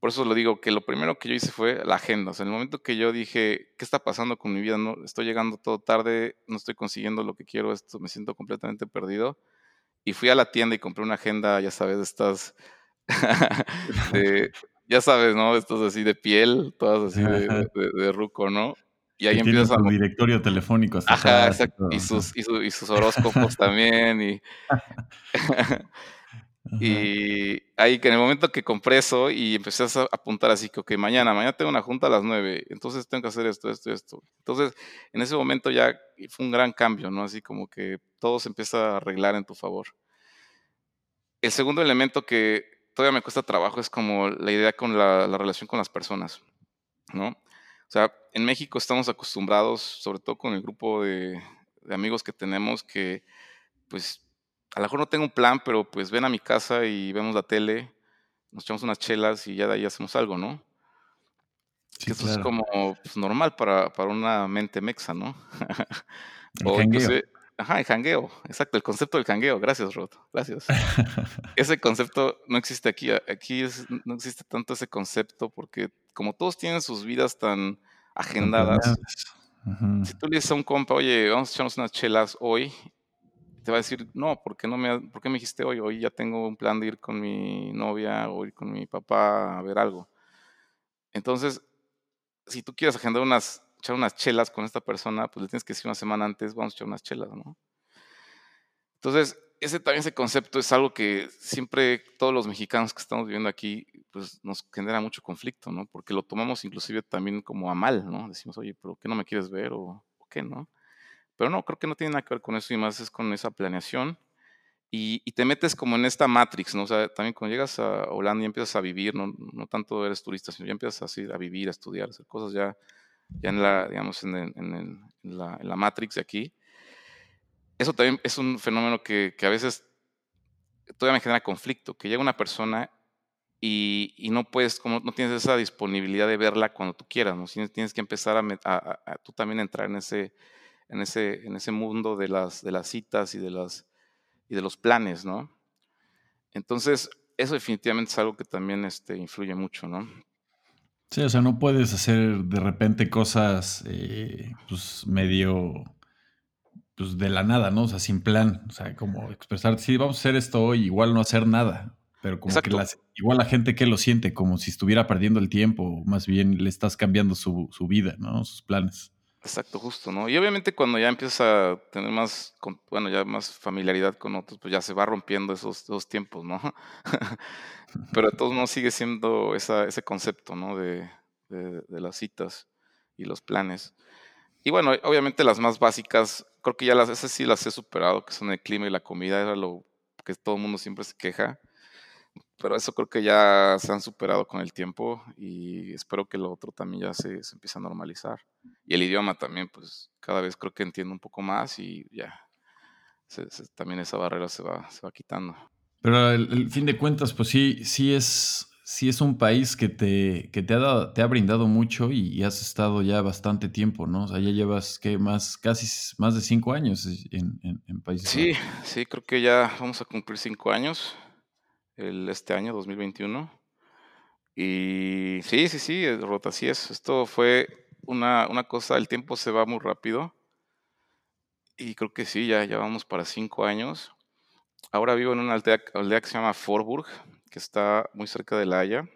por eso lo digo, que lo primero que yo hice fue la agenda. O sea, en el momento que yo dije, ¿qué está pasando con mi vida? No, estoy llegando todo tarde, no estoy consiguiendo lo que quiero, esto, me siento completamente perdido. Y fui a la tienda y compré una agenda, ya sabes, de estas, ya sabes, ¿no? Estas así de piel, todas así de, ruco, ¿no? Y ahí empiezas a... directorio telefónico. Hasta Ajá, exacto. Y sus, y, y sus horóscopos también. Y... Y ahí que en el momento que compré eso y empecé a apuntar así que, ok, mañana, mañana tengo una junta a las 9, entonces tengo que hacer esto, esto, esto. Entonces, en ese momento ya fue un gran cambio, ¿no? Así como que todo se empieza a arreglar en tu favor. El segundo elemento que todavía me cuesta trabajo es como la idea con la, relación con las personas, ¿no? O sea, en México estamos acostumbrados, sobre todo con el grupo de, de amigos que tenemos, que pues a lo mejor no tengo un plan, pero pues ven a mi casa y vemos la tele, nos echamos unas chelas y ya de ahí hacemos algo, ¿no? Sí, eso es como pues, normal para, para, una mente mexa, ¿no? El jangueo. Ajá, el jangueo, exacto, el concepto del jangueo. Gracias, Rod, gracias. ese concepto no existe aquí. Aquí no existe tanto ese concepto porque como todos tienen sus vidas tan agendadas, si tú le dices a un compa, oye, vamos a echarnos unas chelas hoy, te va a decir, no, ¿por qué, no me, ¿por qué me dijiste hoy? Hoy ya tengo un plan de ir con mi novia o ir con mi papá a ver algo. Entonces, si tú quieres agendar unas, echar unas chelas con esta persona, pues le tienes que decir una semana antes, vamos a echar unas chelas, ¿no? Entonces, ese también ese concepto es algo que siempre todos los mexicanos que estamos viviendo aquí, pues nos genera mucho conflicto, ¿no? Porque lo tomamos inclusive también como a mal, ¿no? Decimos, oye, pero ¿qué no me quieres ver o, o qué, no? Pero no, creo que no tiene nada que ver con eso y más es con esa planeación. Y, te metes como en esta matrix, ¿no? O sea, también cuando llegas a Holanda y empiezas a vivir, no, no tanto eres turista, sino ya empiezas así a vivir, a estudiar, a hacer cosas ya, ya en la, digamos, en, en, la, en la, matrix de aquí. Eso también es un fenómeno que, a veces todavía me genera conflicto, que llega una persona y, no puedes, como no tienes esa disponibilidad de verla cuando tú quieras, ¿no? Tienes, que empezar a tú también entrar en ese en ese, en ese mundo de las, de las citas y de, las, y de los planes, ¿no? Entonces, eso definitivamente es algo que también este, influye mucho, ¿no? Sí, o sea, no puedes hacer de repente cosas eh, pues medio pues de la nada, ¿no? O sea, sin plan. O sea, como expresar, sí, vamos a hacer esto hoy, igual no hacer nada. Pero como que las, igual la gente que lo siente, como si estuviera perdiendo el tiempo, más bien le estás cambiando su, su vida, ¿no? Sus planes. Exacto, justo, ¿no? Y obviamente cuando ya empiezas a tener más, bueno, ya más familiaridad con otros, pues ya se va rompiendo esos, esos tiempos, ¿no? Pero de todos modos sigue siendo esa, ese concepto, ¿no? De, de, de, las citas y los planes. Y bueno, obviamente las más básicas, creo que ya las, esas sí las he superado, que son el clima y la comida, era lo que todo el mundo siempre se queja pero eso creo que ya se han superado con el tiempo y espero que lo otro también ya se, se empiece a normalizar. Y el idioma también, pues cada vez creo que entiendo un poco más y ya, también esa barrera se va, se va quitando. Pero el, fin de cuentas, pues sí, sí es, sí es un país que te, que te, ha, dado, te ha brindado mucho y, has estado ya bastante tiempo, ¿no? O sea, ya llevas, ¿qué? Más, casi más de cinco años en, en, en Países Sí, sí, creo que ya vamos a cumplir cinco años el, este año, 2021. Y sí, sí, sí, Rota, así es. Esto fue una, una, cosa, el tiempo se va muy rápido. Y creo que sí, ya, ya vamos para cinco años. Ahora vivo en una aldea, aldea que se llama Forburg, que está muy cerca de La Haya.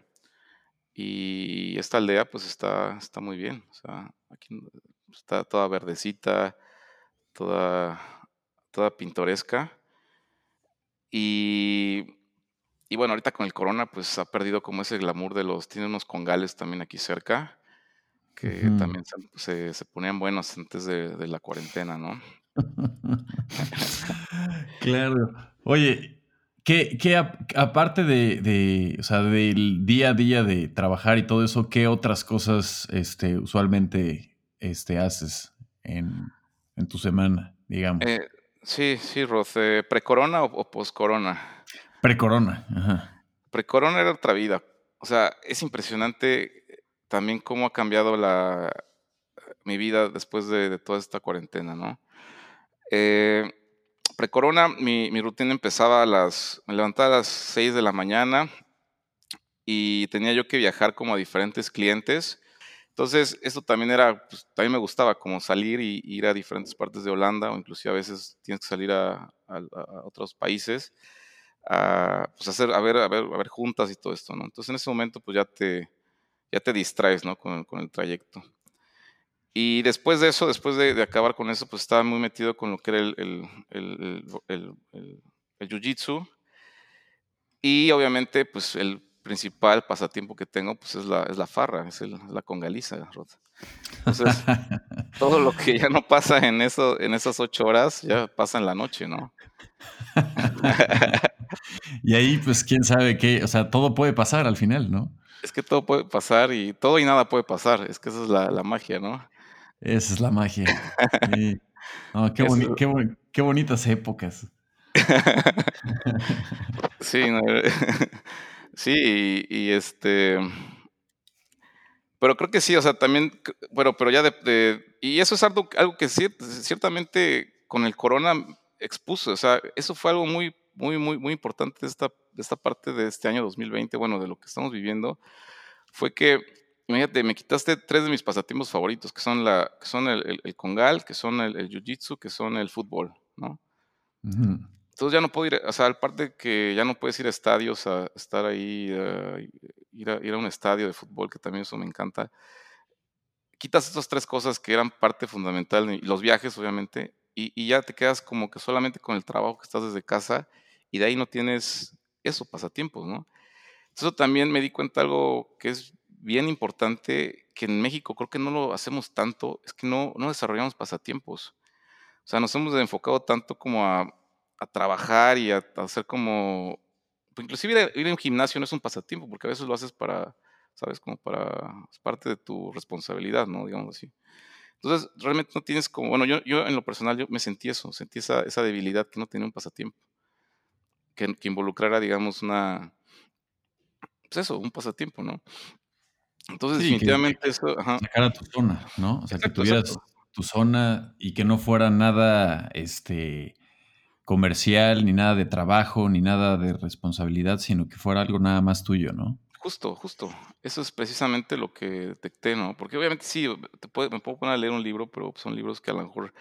Y esta aldea pues está, está muy bien. O sea, aquí está toda verdecita, toda, toda pintoresca. Y y bueno, ahorita con el corona, pues ha perdido como ese glamour de los. Tiene unos congales también aquí cerca, que también se, se, ponían buenos antes de, la cuarentena, ¿no? claro. Oye, ¿qué, qué aparte de, de, o sea, del día a día de trabajar y todo eso, qué otras cosas este, usualmente este, haces en, en tu semana, digamos? Eh, sí, sí, Roce. ¿Pre-corona o, o post-corona? Pre-corona, ajá. Pre-corona era otra vida. O sea, es impresionante también cómo ha cambiado la, mi vida después de, toda esta cuarentena, ¿no? Eh, Pre-corona, mi, mi, rutina empezaba a las. Me levantaba a las 6 de la mañana y tenía yo que viajar como a diferentes clientes. Entonces, esto también era, pues, también me gustaba, como salir y ir a diferentes partes de Holanda, o inclusive a veces tienes que salir a, a, a otros países a, pues hacer, a ver, a ver, a ver juntas y todo esto, ¿no? Entonces en ese momento pues ya te, ya te distraes, ¿no? Con, con el trayecto. Y después de eso, después de, de, acabar con eso, pues estaba muy metido con lo que era el, el, el, el, el jiu-jitsu. Y obviamente, pues el principal pasatiempo que tengo, pues es la, es la farra, es la congaliza, Entonces, todo lo que ya no pasa en, eso, en esas ocho horas, ya pasa en la noche, ¿no? y ahí, pues, quién sabe qué, o sea, todo puede pasar al final, ¿no? Es que todo puede pasar y todo y nada puede pasar, es que esa es la, la magia, ¿no? Esa es la magia. Sí. qué, boni qué, qué, bonitas épocas. sí, no, sí, y, y, este... Pero creo que sí, o sea, también, bueno, pero ya de, de y eso es algo, algo que ciertamente con el corona expuso, o sea, eso fue algo muy muy, muy, muy importante de esta, de esta parte de este año 2020, bueno, de lo que estamos viviendo, fue que, imagínate, me quitaste tres de mis pasatiempos favoritos, que son, la, que son el, el, congal, que son el, el jiu-jitsu, que son el fútbol, ¿no? Entonces ya no puedo ir, o sea, aparte que ya no puedes ir a estadios a estar ahí, ir, a, ir a un estadio de fútbol, que también eso me encanta. Quitas estas tres cosas que eran parte fundamental, y los viajes, obviamente, y, y, ya te quedas como que solamente con el trabajo que estás desde casa y de ahí no tienes eso, pasatiempos, ¿no? Eso también me di cuenta algo que es bien importante, que en México creo que no lo hacemos tanto, es que no, no desarrollamos pasatiempos. O sea, nos hemos enfocado tanto como a, a trabajar y a, a, hacer como, pues inclusive ir a, ir a un gimnasio no es un pasatiempo, porque a veces lo haces para, ¿sabes? Como para, es parte de tu responsabilidad, ¿no? Digamos así. Entonces, realmente no tienes como, bueno, yo, yo en lo personal yo me sentí eso, sentí esa, esa debilidad que no tenía un pasatiempo que, involucrara, digamos, una, pues eso, un pasatiempo, ¿no? Entonces, definitivamente eso... Ajá. Sacar a tu zona, ¿no? O sea, que tuvieras tu zona y que no fuera nada, este comercial, ni nada de trabajo, ni nada de responsabilidad, sino que fuera algo nada más tuyo, ¿no? Justo, justo. Eso es precisamente lo que detecté, ¿no? Porque obviamente sí, te puede- me puedo poner a leer un libro, pero son libros que a lo mejor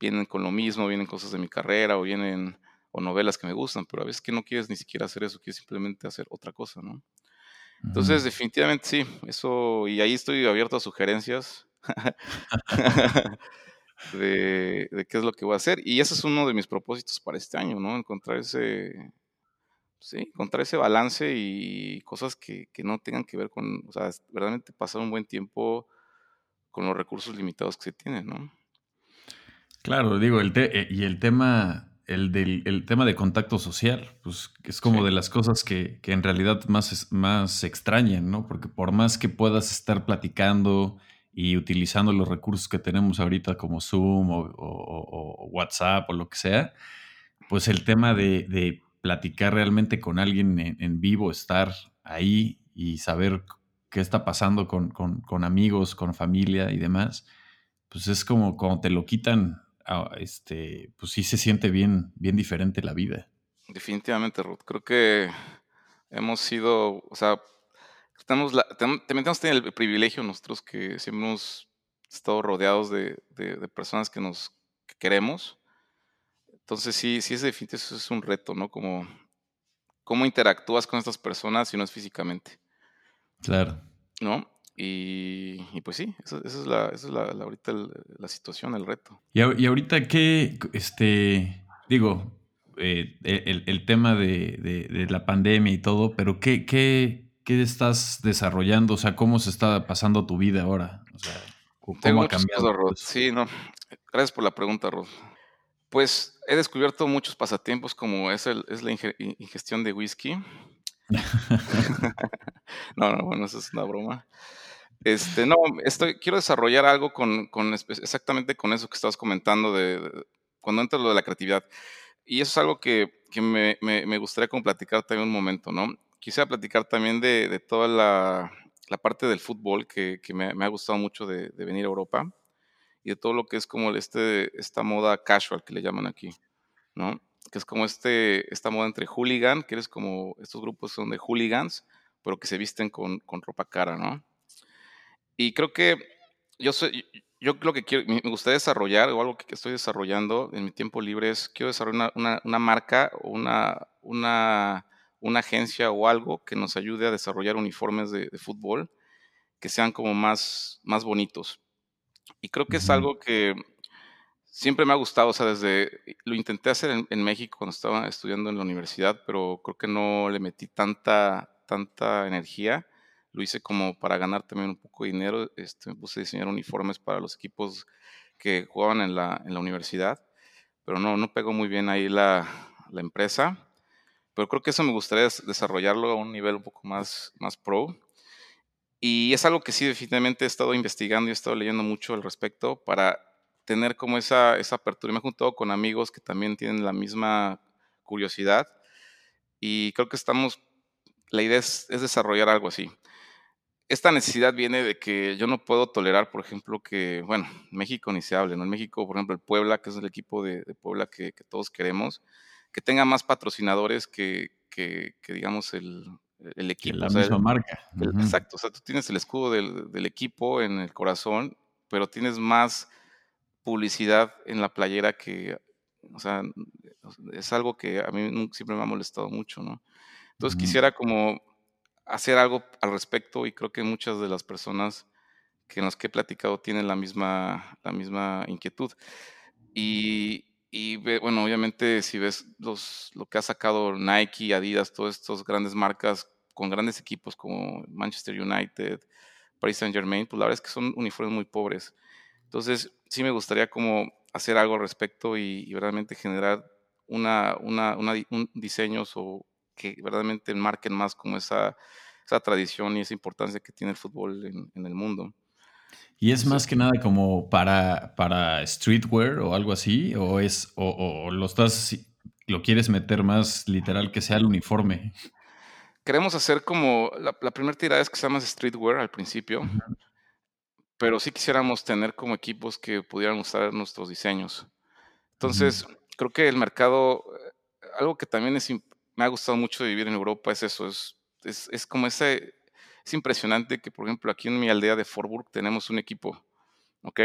vienen con lo mismo, vienen cosas de mi carrera o vienen o novelas que me gustan, pero a veces que no quieres ni siquiera hacer eso, quieres simplemente hacer otra cosa, ¿no? Entonces, definitivamente sí, eso, y ahí estoy abierto a sugerencias de, de qué es lo que voy a hacer. Y ese es uno de mis propósitos para este año, ¿no? Encontrar ese, sí, encontrar ese balance y cosas que, que no tengan que ver con, o sea, verdaderamente pasar un buen tiempo con los recursos limitados que se tienen, ¿no? Claro, digo, el te- eh, y el tema, el del el tema de contacto social, pues es como Sí, de las cosas que, que en realidad más, más extrañan, ¿no? Porque por más que puedas estar platicando y utilizando los recursos que tenemos ahorita como Zoom o, o- WhatsApp o lo que sea, pues el tema de, de platicar realmente con alguien en, en vivo, estar ahí y saber qué está pasando con, con- con amigos, con familia y demás, pues es como cuando te lo quitan, este, pues sí se siente bien, bien diferente la vida. definitivamente, Ruth. Creo que hemos sido, o sea, tenemos la, también tenemos el privilegio nosotros que siempre hemos estado rodeados de, de- de personas que nos que queremos. Entonces sí, sí es definitivamente eso es un reto, ¿no? Como cómo interactúas con estas personas si no es físicamente, Claro. ¿no? Y, y pues sí, eso- esa es la, esa es la, la- ahorita el- la situación, el reto. Y, ahor- y ahorita qué, este, digo, eh, el, el tema de, de- de la pandemia y todo, pero ¿qué, qué, qué estás desarrollando? O sea, ¿cómo se está pasando tu vida ahora? O sea, ¿cómo Tengo ha cambiado cosas, Rod. Sí, no. Gracias por la pregunta, Rod. Pues he descubierto muchos pasatiempos como es, el, es la inge- in- ingestión de whisky. No, no, bueno, eso es una broma. Este, no, estoy, quiero desarrollar algo con, exactamente con eso que estabas comentando de, cuando entra lo de la creatividad. Y eso es algo que, me, gustaría como platicar también un momento, ¿no? Quisiera platicar también de, toda la, parte del fútbol que, me, ha gustado mucho de, de venir a Europa y de todo lo que es como este, esta moda casual que le llaman aquí, ¿no? Que es como este, esta moda entre hooligan, que eres como estos grupos son de hooligans, pero que se visten con, con ropa cara, ¿no? Y creo que yo soy, yo lo que quiero, me gustaría desarrollar o algo que estoy desarrollando en mi tiempo libre es quiero desarrollar una, una- una marca o una, una, una agencia o algo que nos ayude a desarrollar uniformes de, de fútbol que sean como más, más bonitos. Y creo que es algo que siempre me ha gustado, o sea, desde, lo intenté hacer en, en México cuando estaba estudiando en la universidad, pero creo que no le metí tanta, tanta energía. Lo hice como para ganar también un poco de dinero. Este, me puse a diseñar uniformes para los equipos que jugaban en la, universidad, pero no, no pegó muy bien ahí la, empresa. Pero creo que eso me gustaría des- desarrollarlo a un nivel un poco más, más pro. Y es algo que sí, definitivamente he estado investigando y he estado leyendo mucho al respecto para tener como esa, esa apertura. Me he juntado con amigos que también tienen la misma curiosidad y creo que estamos, la idea es desarrollar algo así. Esta necesidad viene de que yo no puedo tolerar, por ejemplo, que, bueno, México ni se hable, ¿no? En México, por ejemplo, el Puebla, que es el equipo de, de Puebla que, que todos queremos, que tenga más patrocinadores que, que, que digamos, el, el equipo. O la sea, misma marca. el- exacto, o sea, tú tienes el escudo del, del equipo en el corazón, pero tienes más publicidad en la playera que, o sea, es algo que a mí siempre me ha molestado mucho, ¿no? Entonces quisiera como hacer algo al respecto y creo que muchas de las personas que las que he platicado tienen la misma, la misma inquietud. Y, y bueno, obviamente si ves los, lo que ha sacado Nike, Adidas, todas estas grandes marcas con grandes equipos como Manchester United, Paris Saint Germain, pues la verdad es que son uniformes muy pobres. Entonces, sí me gustaría como hacer algo al respecto y, y verdaderamente generar una, una, una un diseños que verdaderamente marquen más como esa, esa tradición y esa importancia que tiene el fútbol en, en el mundo. ¿Y es más que nada como para, para streetwear o algo así? ¿O es, o, o lo estás, lo quieres meter más literal que sea el uniforme? queremos hacer como, la, la primera tirada es que sea más streetwear al principio, Ujú, pero sí quisiéramos tener como equipos que pudieran usar nuestros diseños. Entonces, creo que el mercado, eh, algo que también es, me ha gustado mucho vivir en Europa es eso, es es, como ese, es impresionante que, por ejemplo, aquí en mi aldea de Forburg tenemos un equipo, ¿ok?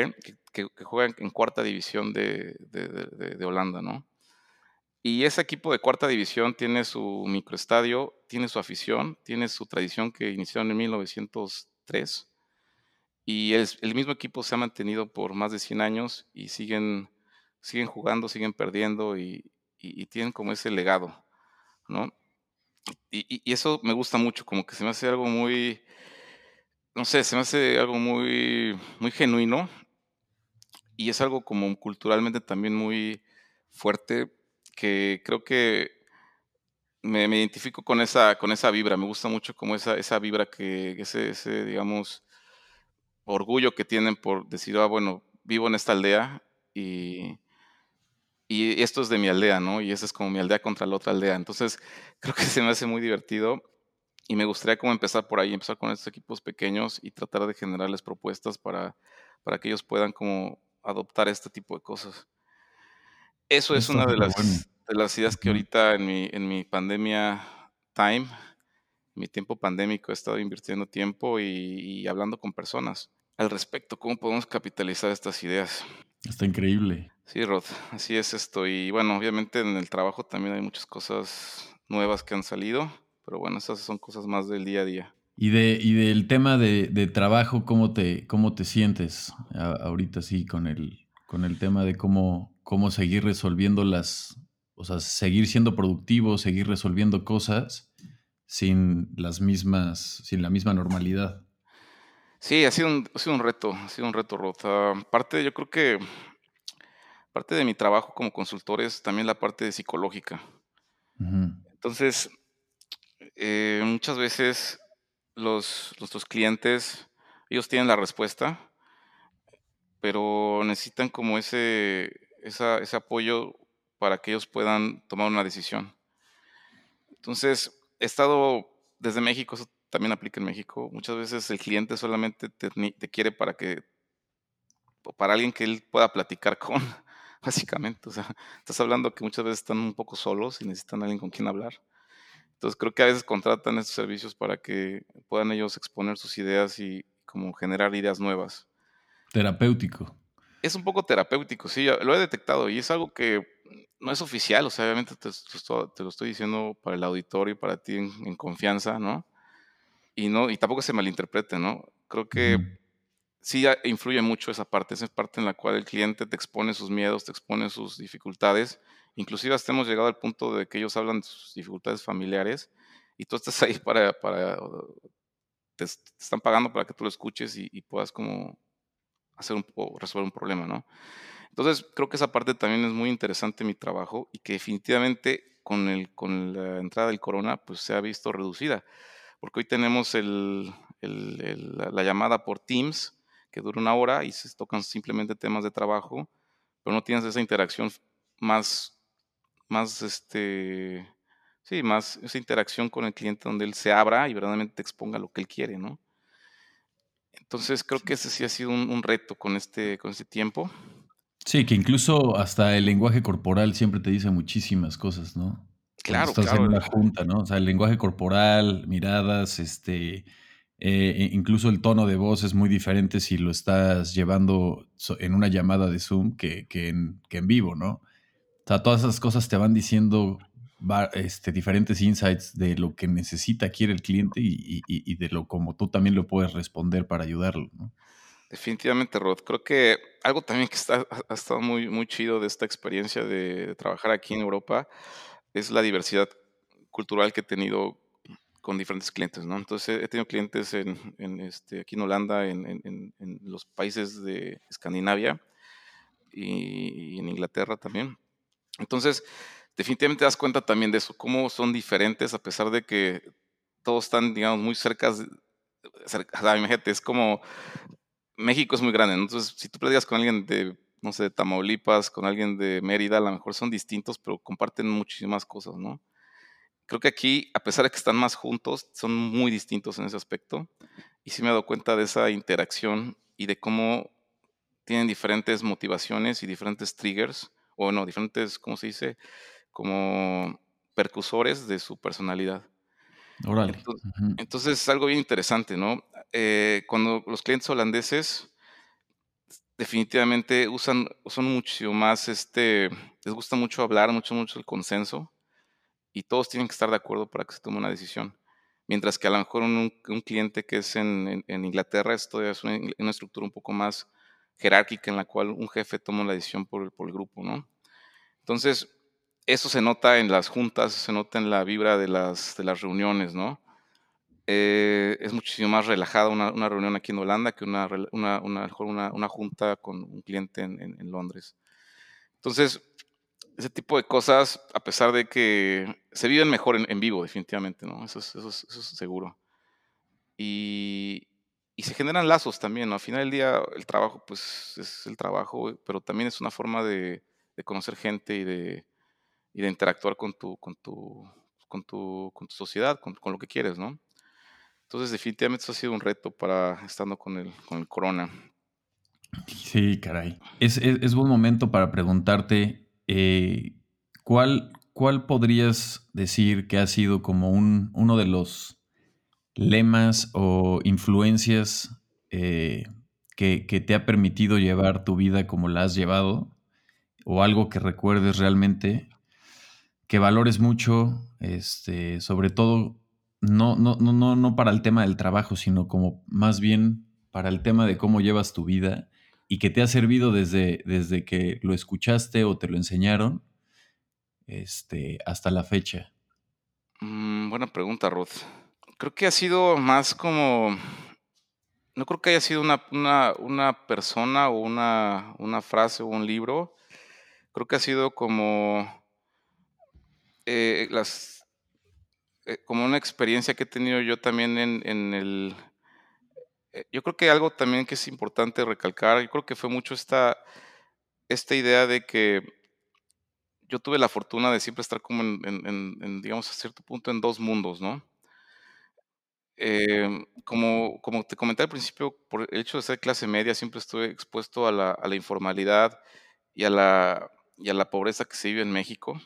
Que, juega en cuarta división de, Holanda, ¿no? Y ese equipo de cuarta división tiene su microestadio, tiene su afición, tiene su tradición que inició en 1903. Y el, mismo equipo se ha mantenido por más de 100 años y siguen, siguen jugando, siguen perdiendo y, tienen como ese legado, ¿no? Y, y, eso me gusta mucho, como que se me hace algo muy, no sé, se me hace algo muy, muy genuino y es algo como culturalmente también muy fuerte que creo que me, me, identifico con esa, con esa vibra, me gusta mucho como esa, esa vibra que, ese, ese, digamos, orgullo que tienen por decir, ah, bueno, vivo en esta aldea y, y esto es de mi aldea, ¿no? Y esa es como mi aldea contra la otra aldea. Entonces, creo que se me hace muy divertido y me gustaría como empezar por ahí, empezar con estos equipos pequeños y tratar de generarles propuestas para, para que ellos puedan como adoptar este tipo de cosas. Eso es una de las, de las ideas que ahorita en mi, en mi pandemia time, mi tiempo pandémico, he estado invirtiendo tiempo y, y hablando con personas al respecto, cómo podemos capitalizar estas ideas. Está increíble. Sí, Rod, así es esto. Y bueno, obviamente en el trabajo también hay muchas cosas nuevas que han salido, pero bueno, esas son cosas más del día a día. Y, de, y del tema de, de trabajo, ¿cómo te, cómo te sientes ahorita sí con el, con el tema de cómo, cómo seguir resolviendo las, o sea, seguir siendo productivo, seguir resolviendo cosas sin las mismas, sin la misma normalidad? Sí, ha sido un, ha sido un reto, ha sido un reto, Rod. Aparte, yo creo que parte de mi trabajo como consultor es también la parte psicológica. Entonces, eh, muchas veces los, nuestros clientes, ellos tienen la respuesta, pero necesitan como ese, ese apoyo para que ellos puedan tomar una decisión. Entonces, he estado desde México, eso también aplica en México. Muchas veces el cliente solamente te, quiere para que, para alguien que él pueda platicar con, básicamente. O sea, estás hablando que muchas veces están un poco solos y necesitan alguien con quien hablar. Entonces creo que a veces contratan estos servicios para que puedan ellos exponer sus ideas y como generar ideas nuevas. Terapéutico. Es un poco terapéutico, sí, lo he detectado y es algo que no es oficial, o sea, obviamente te, lo estoy diciendo para el auditorio y para ti en confianza, ¿no? y, no, y tampoco se malinterprete, ¿no? Creo que sí influye mucho esa parte, esa parte en la cual el cliente te expone sus miedos, te expone sus dificultades, inclusive hasta hemos llegado al punto de que ellos hablan de sus dificultades familiares y tú estás ahí para, para te, están pagando para que tú lo escuches y, puedas como hacer resolver un problema, ¿no? Entonces, creo que esa parte también es muy interesante mi trabajo y que definitivamente con, el, con la entrada del corona, pues se ha visto reducida porque hoy tenemos la llamada por Teams, que dura una hora y se tocan simplemente temas de trabajo, pero no tienes esa interacción más, más, este, sí, más esa interacción con el cliente donde él se abra y verdaderamente te exponga lo que él quiere, ¿no? Entonces creo que ese sí ha sido un, reto con este, con este tiempo. Sí, que incluso hasta el lenguaje corporal siempre te dice muchísimas cosas, ¿no? Claro, estás en una junta, ¿no? O sea, el lenguaje corporal, miradas, este, eh, incluso el tono de voz es muy diferente si lo estás llevando en una llamada de Zoom que, en, vivo, ¿no? O sea, todas esas cosas te van diciendo este, diferentes insights de lo que necesita, quiere el cliente y, de lo como tú también lo puedes responder para ayudarlo, ¿no? Definitivamente, Rod. Creo que algo también que está, ha estado muy, muy chido de esta experiencia de trabajar aquí en Europa es la diversidad cultural que he tenido con diferentes clientes, ¿no? Entonces he tenido clientes en, este, aquí en Holanda, en, los países de Escandinavia y, en Inglaterra también. Entonces, definitivamente te das cuenta también de eso, cómo son diferentes a pesar de que todos están, digamos, muy cerca. cerca imagínate, es como México es muy grande, entonces si tú platicas con alguien de no sé, de Tamaulipas, con alguien de Mérida, a lo mejor son distintos, pero comparten muchísimas cosas, ¿no? Creo que aquí, a pesar de que están más juntos, son muy distintos en ese aspecto. Y sí me he dado cuenta de esa interacción y de cómo tienen diferentes motivaciones y diferentes triggers, o no, diferentes, ¿cómo se dice? Como percusores de su personalidad. Órale. Entonces, es algo bien interesante, ¿no? Eh, cuando los clientes holandeses definitivamente usan, son mucho más, este, les gusta mucho hablar, mucho, mucho el consenso y todos tienen que estar de acuerdo para que se tome una decisión. Mientras que a lo mejor un, cliente que es en, Inglaterra, esto es una, una, estructura un poco más jerárquica en la cual un jefe toma la decisión por, por el grupo, ¿no? Entonces, eso se nota en las juntas, se nota en la vibra de las, de las reuniones, ¿no? Eh, es muchísimo más relajada una, una, reunión aquí en Holanda que una, una, una, junta con un cliente en, en, Londres. Entonces, ese tipo de cosas, a pesar de que se viven mejor en, vivo, definitivamente, ¿no? Eso es, eso es, es seguro. Y, y, se generan lazos también, ¿no? Al final del día, el trabajo, pues, es el trabajo, pero también es una forma de, de conocer gente y de, y de interactuar con tu, con tu, con tu, con tu sociedad, con, con lo que quieres, ¿no? Entonces, definitivamente eso ha sido un reto para estando con el, con el corona. Sí, caray. Es, es, buen momento para preguntarte eh, ¿cuál, cuál podrías decir que ha sido como un, uno de los lemas o influencias eh, que, que, te ha permitido llevar tu vida como la has llevado? ¿O algo que recuerdes realmente que valores mucho, este, sobre todo no, no, no, no para el tema del trabajo, sino como más bien para el tema de cómo llevas tu vida y que te ha servido desde, desde que lo escuchaste o te lo enseñaron este, hasta la fecha? Mm, buena pregunta, Ruth. Creo que ha sido más como... No creo que haya sido una, una, persona o una, una, frase o un libro. Creo que ha sido como eh, las eh, como una experiencia que he tenido yo también en, el... Eh, yo creo que algo también que es importante recalcar, yo creo que fue mucho esta, esta idea de que yo tuve la fortuna de siempre estar como en, digamos, a cierto punto en dos mundos, ¿no? Em, como, como te comenté al principio, por el hecho de ser clase media, siempre estuve expuesto a la, a la informalidad y a la, y a la pobreza que se vive en México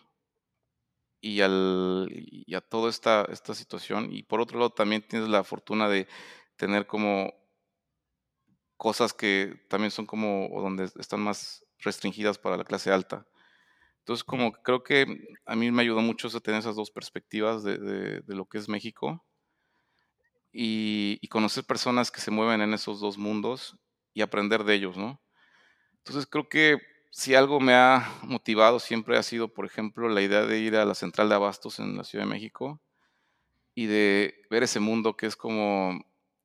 y, al, y a toda esta, esta situación. Y por otro lado, también tienes la fortuna de tener como cosas que también son como, o donde están más restringidas para la clase alta. Entonces, como creo que a mí me ayudó mucho a tener esas dos perspectivas de, de, lo que es México y, y, conocer personas que se mueven en esos dos mundos y aprender de ellos, ¿no? Entonces, creo que si algo me ha motivado siempre ha sido, por ejemplo, la idea de ir a la central de abastos en la Ciudad de México y de ver ese mundo que es como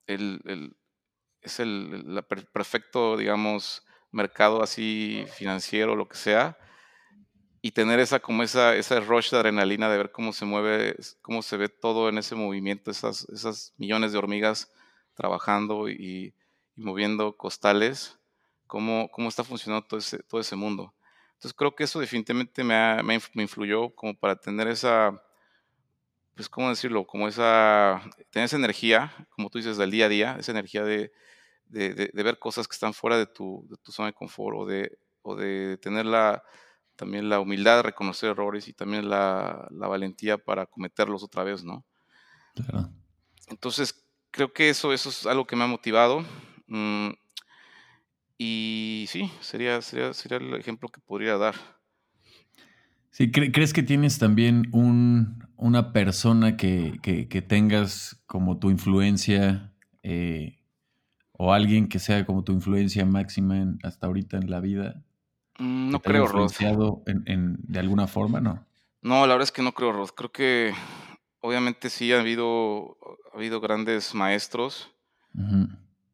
el, es el perfecto, digamos, mercado así financiero, lo que sea, y tener esa como esa, esa rush de adrenalina de ver cómo se mueve, cómo se ve todo en ese movimiento, esas, esas millones de hormigas trabajando y moviendo costales cómo, cómo está funcionando todo ese, todo ese mundo. Entonces creo que eso definitivamente me, me, influyó como para tener esa, pues, ¿cómo decirlo? Como esa, tener esa energía, como tú dices, del día a día, esa energía de, de, de, ver cosas que están fuera de tu, de tu zona de confort o de, o de tener la, también la humildad de reconocer errores y también la, la valentía para cometerlos otra vez, ¿no? Claro. Entonces, creo que eso, eso es algo que me ha motivado. Mm, y sí, sería, sería, sería el ejemplo que podría dar. Sí, ¿crees que tienes también un, una persona que, que, tengas como tu influencia eh, o alguien que sea como tu influencia máxima hasta ahorita en la vida? Mm, no creo, Rod. En, en, de alguna forma, no? No, la verdad es que no creo, Rod. Creo que obviamente sí ha habido, ha habido grandes maestros.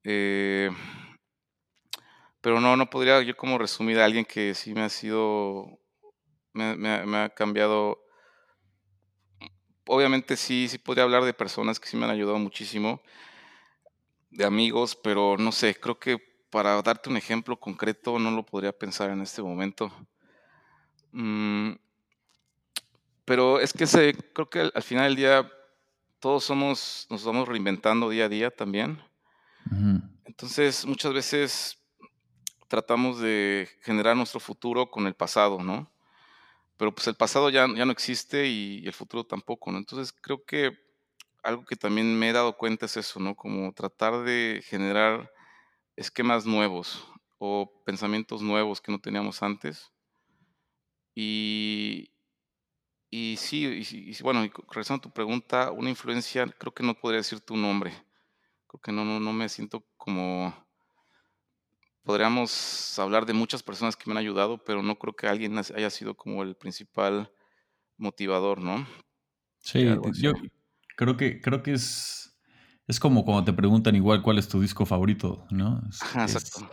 eh, pero no, no podría yo como resumir a alguien que sí me ha sido, me, ha cambiado. Obviamente sí, sí podría hablar de personas que sí me han ayudado muchísimo, de amigos, pero no sé, creo que para darte un ejemplo concreto no lo podría pensar en este momento. Mm, pero es que se, creo que al, final del día todos somos, nos vamos reinventando día a día también. Entonces, muchas veces tratamos de generar nuestro futuro con el pasado, ¿no? Pero pues el pasado ya, ya no existe y, el futuro tampoco, ¿no? Entonces creo que algo que también me he dado cuenta es eso, ¿no? Como tratar de generar esquemas nuevos o pensamientos nuevos que no teníamos antes. Y, y sí, y, bueno, regresando a tu pregunta, una influencia, creo que no podría decir tu nombre. Creo que no, no, no me siento como... Podríamos hablar de muchas personas que me han ayudado, pero no creo que alguien haya sido como el principal motivador, ¿no? Sí, yo creo que, creo que es, es como cuando te preguntan igual cuál es tu disco favorito, ¿no? Es, Ajá, exacto. es-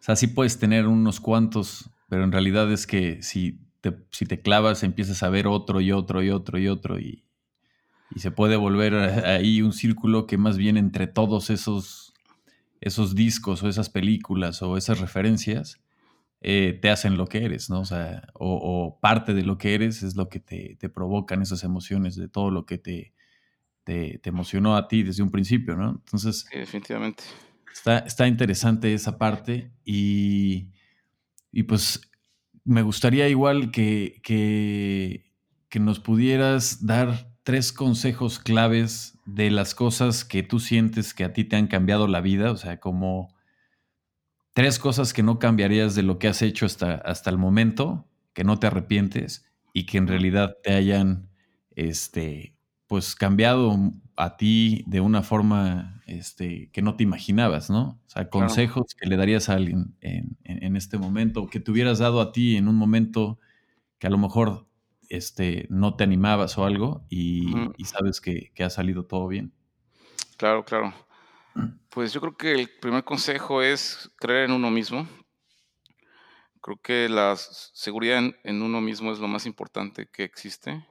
o sea, sí puedes tener unos cuantos, pero en realidad es que si te, si te clavas empiezas a ver otro y otro y otro y otro y, y se puede volver ahí un círculo que más bien entre todos esos, esos discos o esas películas o esas referencias eh, te hacen lo que eres, ¿no? O sea, o, o parte de lo que eres es lo que te, te provocan esas emociones de todo lo que te, te, te emocionó a ti desde un principio, ¿no? Entonces, Sí, definitivamente. está, está interesante esa parte y, y pues me gustaría igual que, que, que nos pudieras dar tres consejos claves de las cosas que tú sientes que a ti te han cambiado la vida, o sea, como tres cosas que no cambiarías de lo que has hecho hasta, hasta el momento, que no te arrepientes y que en realidad te hayan, este, pues cambiado a ti de una forma, este, que no te imaginabas, ¿no? O sea, Claro. consejos que le darías a alguien en, en- en este momento, que te hubieras dado a ti en un momento que a lo mejor, este, no te animabas o algo y, sabes que, que ha salido todo bien. Claro, claro. Pues yo creo que el primer consejo es creer en uno mismo. Creo que la seguridad en, en uno mismo es lo más importante que existe.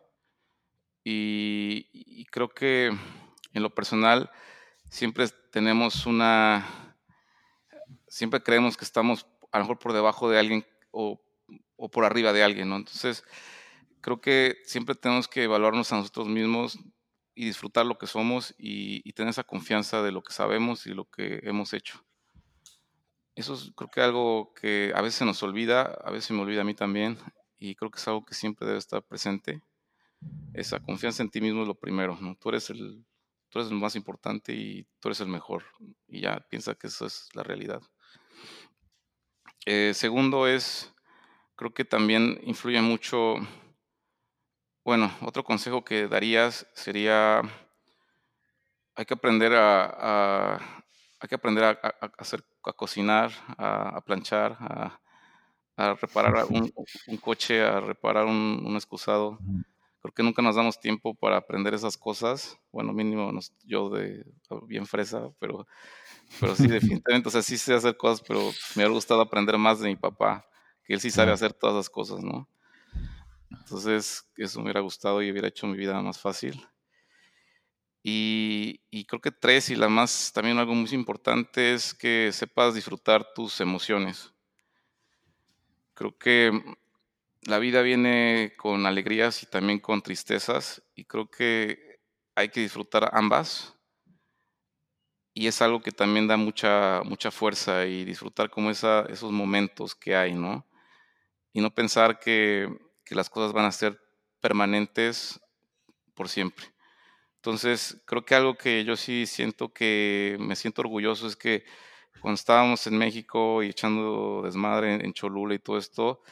Y, y creo que en lo personal siempre tenemos una, siempre creemos que estamos a lo mejor por debajo de alguien o, o por arriba de alguien, ¿no? Entonces, creo que siempre tenemos que evaluarnos a nosotros mismos y disfrutar lo que somos y, y tener esa confianza de lo que sabemos y lo que hemos hecho. Eso es creo que algo que a veces nos olvida, a veces me olvida a mí también, y creo que es algo que siempre debe estar presente. Esa confianza en ti mismo es lo primero, ¿no? Tú eres el, tú eres el más importante y tú eres el mejor, y ya piensa que eso es la realidad. Eh, segundo es, creo que también influye mucho, bueno, otro consejo que darías sería, hay que aprender a, a- hay que aprender a, hacer, a cocinar, a, a planchar, a, a reparar un, un coche, a reparar un, un excusado. Creo que nunca nos damos tiempo para aprender esas cosas. Bueno, mínimo nos- yo de bien fresa, pero, pero sí, definitivamente, o sea, sí sé hacer cosas, pero me hubiera gustado aprender más de mi papá, que él sí sabe hacer todas las cosas, ¿no? Entonces, eso me hubiera gustado y hubiera hecho mi vida más fácil. Y, creo que tres, y la más, también algo muy importante es que sepas disfrutar tus emociones. Creo que la vida viene con alegrías y también con tristezas, y creo que hay que disfrutar ambas. Y es algo que también da mucha, mucha fuerza y disfrutar como esa, esos momentos que hay, ¿no? Y no pensar que, que las cosas van a ser permanentes por siempre. Entonces, creo que algo que yo sí siento que me siento orgulloso es que cuando estábamos en México y echando desmadre en, Cholula y todo esto,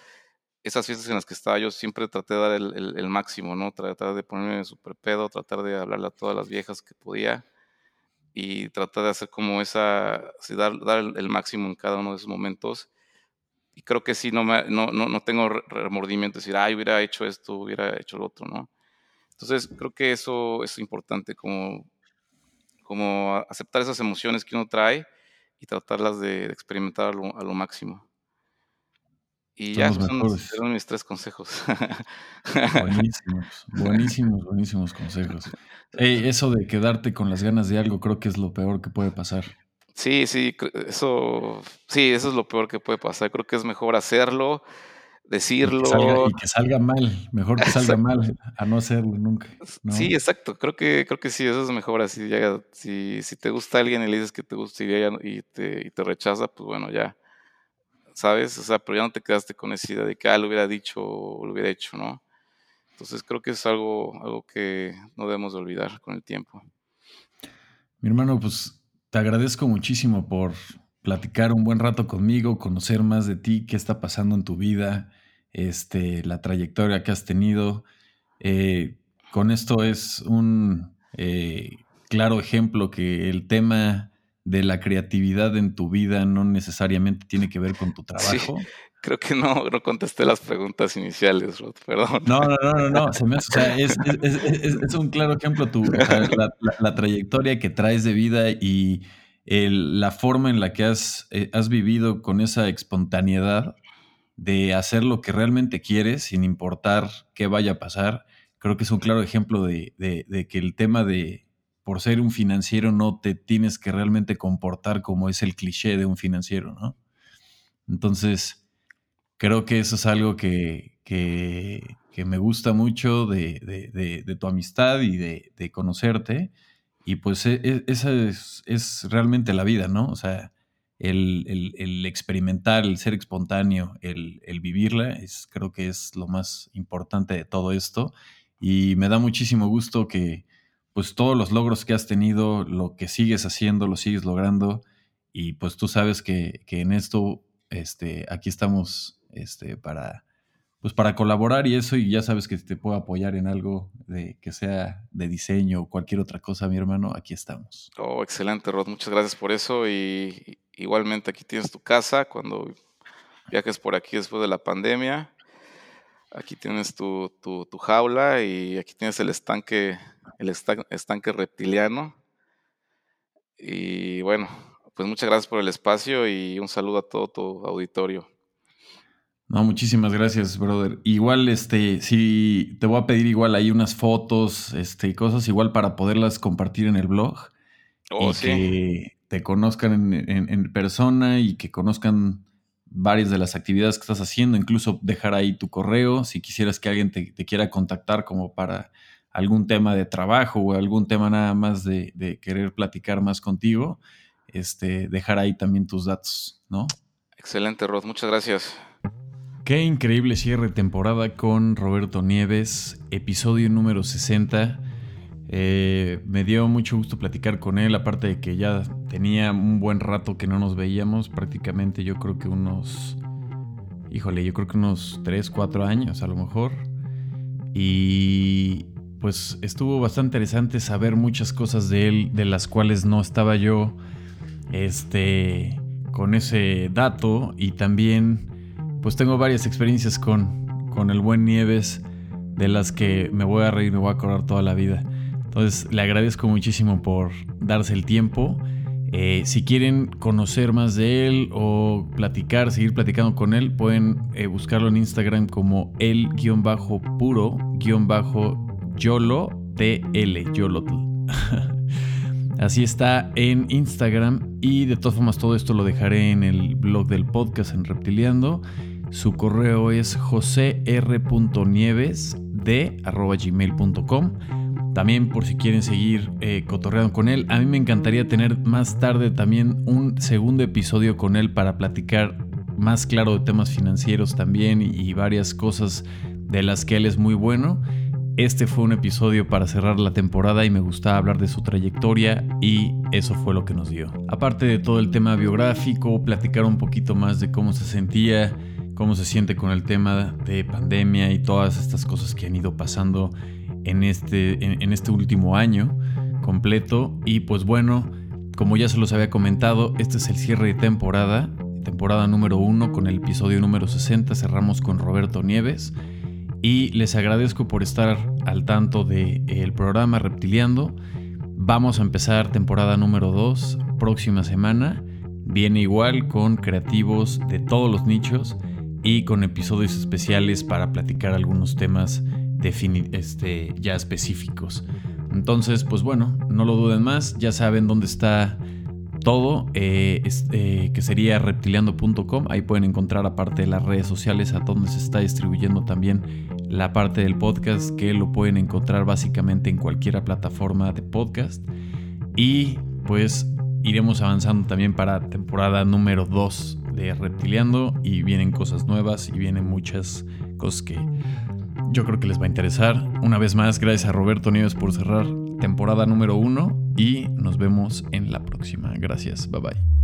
esas fiestas en las que estaba yo siempre traté de dar el, máximo, ¿no? Tratar de ponerme súper pedo, tratar de hablarle a todas las viejas que podía y tratar de hacer como esa, sí, dar, dar el máximo en cada uno de esos momentos. Y creo que sí, no, me, no, no, no tengo re- remordimiento, de decir, ay, hubiera hecho esto, hubiera hecho lo otro, ¿no? Entonces, creo que eso es importante, como, como aceptar esas emociones que uno trae y tratarlas de, de experimentar a lo, a lo máximo. Y Son ya, los son, fueron mis tres consejos. Buenísimos, buenísimos, buenísimos consejos. Eso de quedarte con las ganas de algo creo que es lo peor que puede pasar. Sí, sí, eso, sí, eso es lo peor que puede pasar. Creo que es mejor hacerlo, Y que salga, decirlo. y que salga mal, mejor que salga Exacto. mal a no hacerlo nunca, Sí, exacto. Creo que, creo que sí, eso es mejor así. Ya, si, si te gusta alguien y le dices que te gusta y, te, y te rechaza, pues bueno, ya, ¿sabes? O sea, pero ya no te quedaste con esa idea de que, ah, lo hubiera dicho o lo hubiera hecho, ¿no? Entonces creo que es algo, algo que no debemos de olvidar con el tiempo. Mi hermano, pues te agradezco muchísimo por platicar un buen rato conmigo, conocer más de ti, qué está pasando en tu vida, este, la trayectoria que has tenido. Eh, con esto es un eh, claro ejemplo que el tema de la creatividad en tu vida no necesariamente tiene que ver con tu trabajo. Creo que no, no contesté las preguntas iniciales, Rod, perdón. No, no, no, no, es, un claro ejemplo tu, la, trayectoria que traes de vida y la forma en la que has, eh, has vivido con esa espontaneidad de hacer lo que realmente quieres sin importar qué vaya a pasar. Creo que es un claro ejemplo de, de que el tema de, por ser un financiero no te tienes que realmente comportar como es el cliché de un financiero, ¿no? Entonces, creo que eso es algo que, que, me gusta mucho de, de, tu amistad y de, conocerte. Y pues e, e, esa es, es, realmente la vida, ¿no? O sea, el, el, experimentar, el ser espontáneo, el, el, vivirla, es, creo que es lo más importante de todo esto. Y me da muchísimo gusto que, pues todos los logros que has tenido, lo que sigues haciendo, lo sigues logrando. Y pues tú sabes que, en esto, este, aquí estamos este, para, pues para colaborar y eso, y ya sabes que te puedo apoyar en algo de que sea de diseño o cualquier otra cosa, mi hermano, aquí estamos. Oh, excelente, Rod, muchas gracias por eso. Y igualmente aquí tienes tu casa cuando viajes por aquí después de la pandemia. Aquí tienes tu, tu, jaula y aquí tienes el estanque el estanque reptiliano. Y bueno, pues muchas gracias por el espacio y un saludo a todo tu auditorio. No, muchísimas gracias, brother. Igual, este, sí, te voy a pedir igual ahí unas fotos, este, cosas igual para poderlas compartir en el blog. Oh, y que te conozcan en, persona y que conozcan varias de las actividades que estás haciendo, incluso dejar ahí tu correo si quisieras que alguien te quiera contactar como para algún tema de trabajo o algún tema nada más de, querer platicar más contigo, este, dejar ahí también tus datos, ¿no? Excelente, Rod, muchas gracias. Qué increíble cierre de temporada con Roberto Nieves, episodio número 60. Eh, me dio mucho gusto platicar con él, aparte de que ya tenía un buen rato que no nos veíamos, prácticamente yo creo que unos, híjole, yo creo que unos 3, 4 años a lo mejor. Y pues estuvo bastante interesante saber muchas cosas de él, de las cuales no estaba yo este, con ese dato. Y también, pues tengo varias experiencias con, con el buen Nieves, de las que me voy a reír, me voy a acordar toda la vida. Entonces, le agradezco muchísimo por darse el tiempo. Eh, si quieren conocer más de él o platicar, seguir platicando con él, pueden eh, buscarlo en Instagram como el-puro-bajo YOLO TL, YOLOTL. Así está en Instagram y de todas formas todo esto lo dejaré en el blog del podcast en Reptiliando. Su correo es gmail.com También por si quieren seguir eh, cotorreando con él. A mí me encantaría tener más tarde también un segundo episodio con él para platicar más claro de temas financieros también y varias cosas de las que él es muy bueno. Este fue un episodio para cerrar la temporada y me gustaba hablar de su trayectoria y eso fue lo que nos dio. Aparte de todo el tema biográfico, platicar un poquito más de cómo se sentía, cómo se siente con el tema de pandemia y todas estas cosas que han ido pasando en este, en, este último año completo. Y pues bueno, como ya se los había comentado, este es el cierre de temporada, temporada número uno con el episodio número 60. Cerramos con Roberto Nieves y les agradezco por estar al tanto del el programa Reptiliando. Vamos a empezar temporada número 2 próxima semana. Viene igual con creativos de todos los nichos y con episodios especiales para platicar algunos temas este, ya específicos. Entonces, pues bueno, no lo duden más, ya saben dónde está todo, eh, eh, que sería reptiliando.com. Ahí pueden encontrar, aparte de las redes sociales, a donde se está distribuyendo también la parte del podcast, que lo pueden encontrar básicamente en cualquier plataforma de podcast. Y pues iremos avanzando también para temporada número 2 de Reptiliando. Y vienen cosas nuevas y vienen muchas cosas que Yo creo que les va a interesar. Una vez más, gracias a Roberto Nieves por cerrar temporada número uno y nos vemos en la próxima. Gracias, bye bye.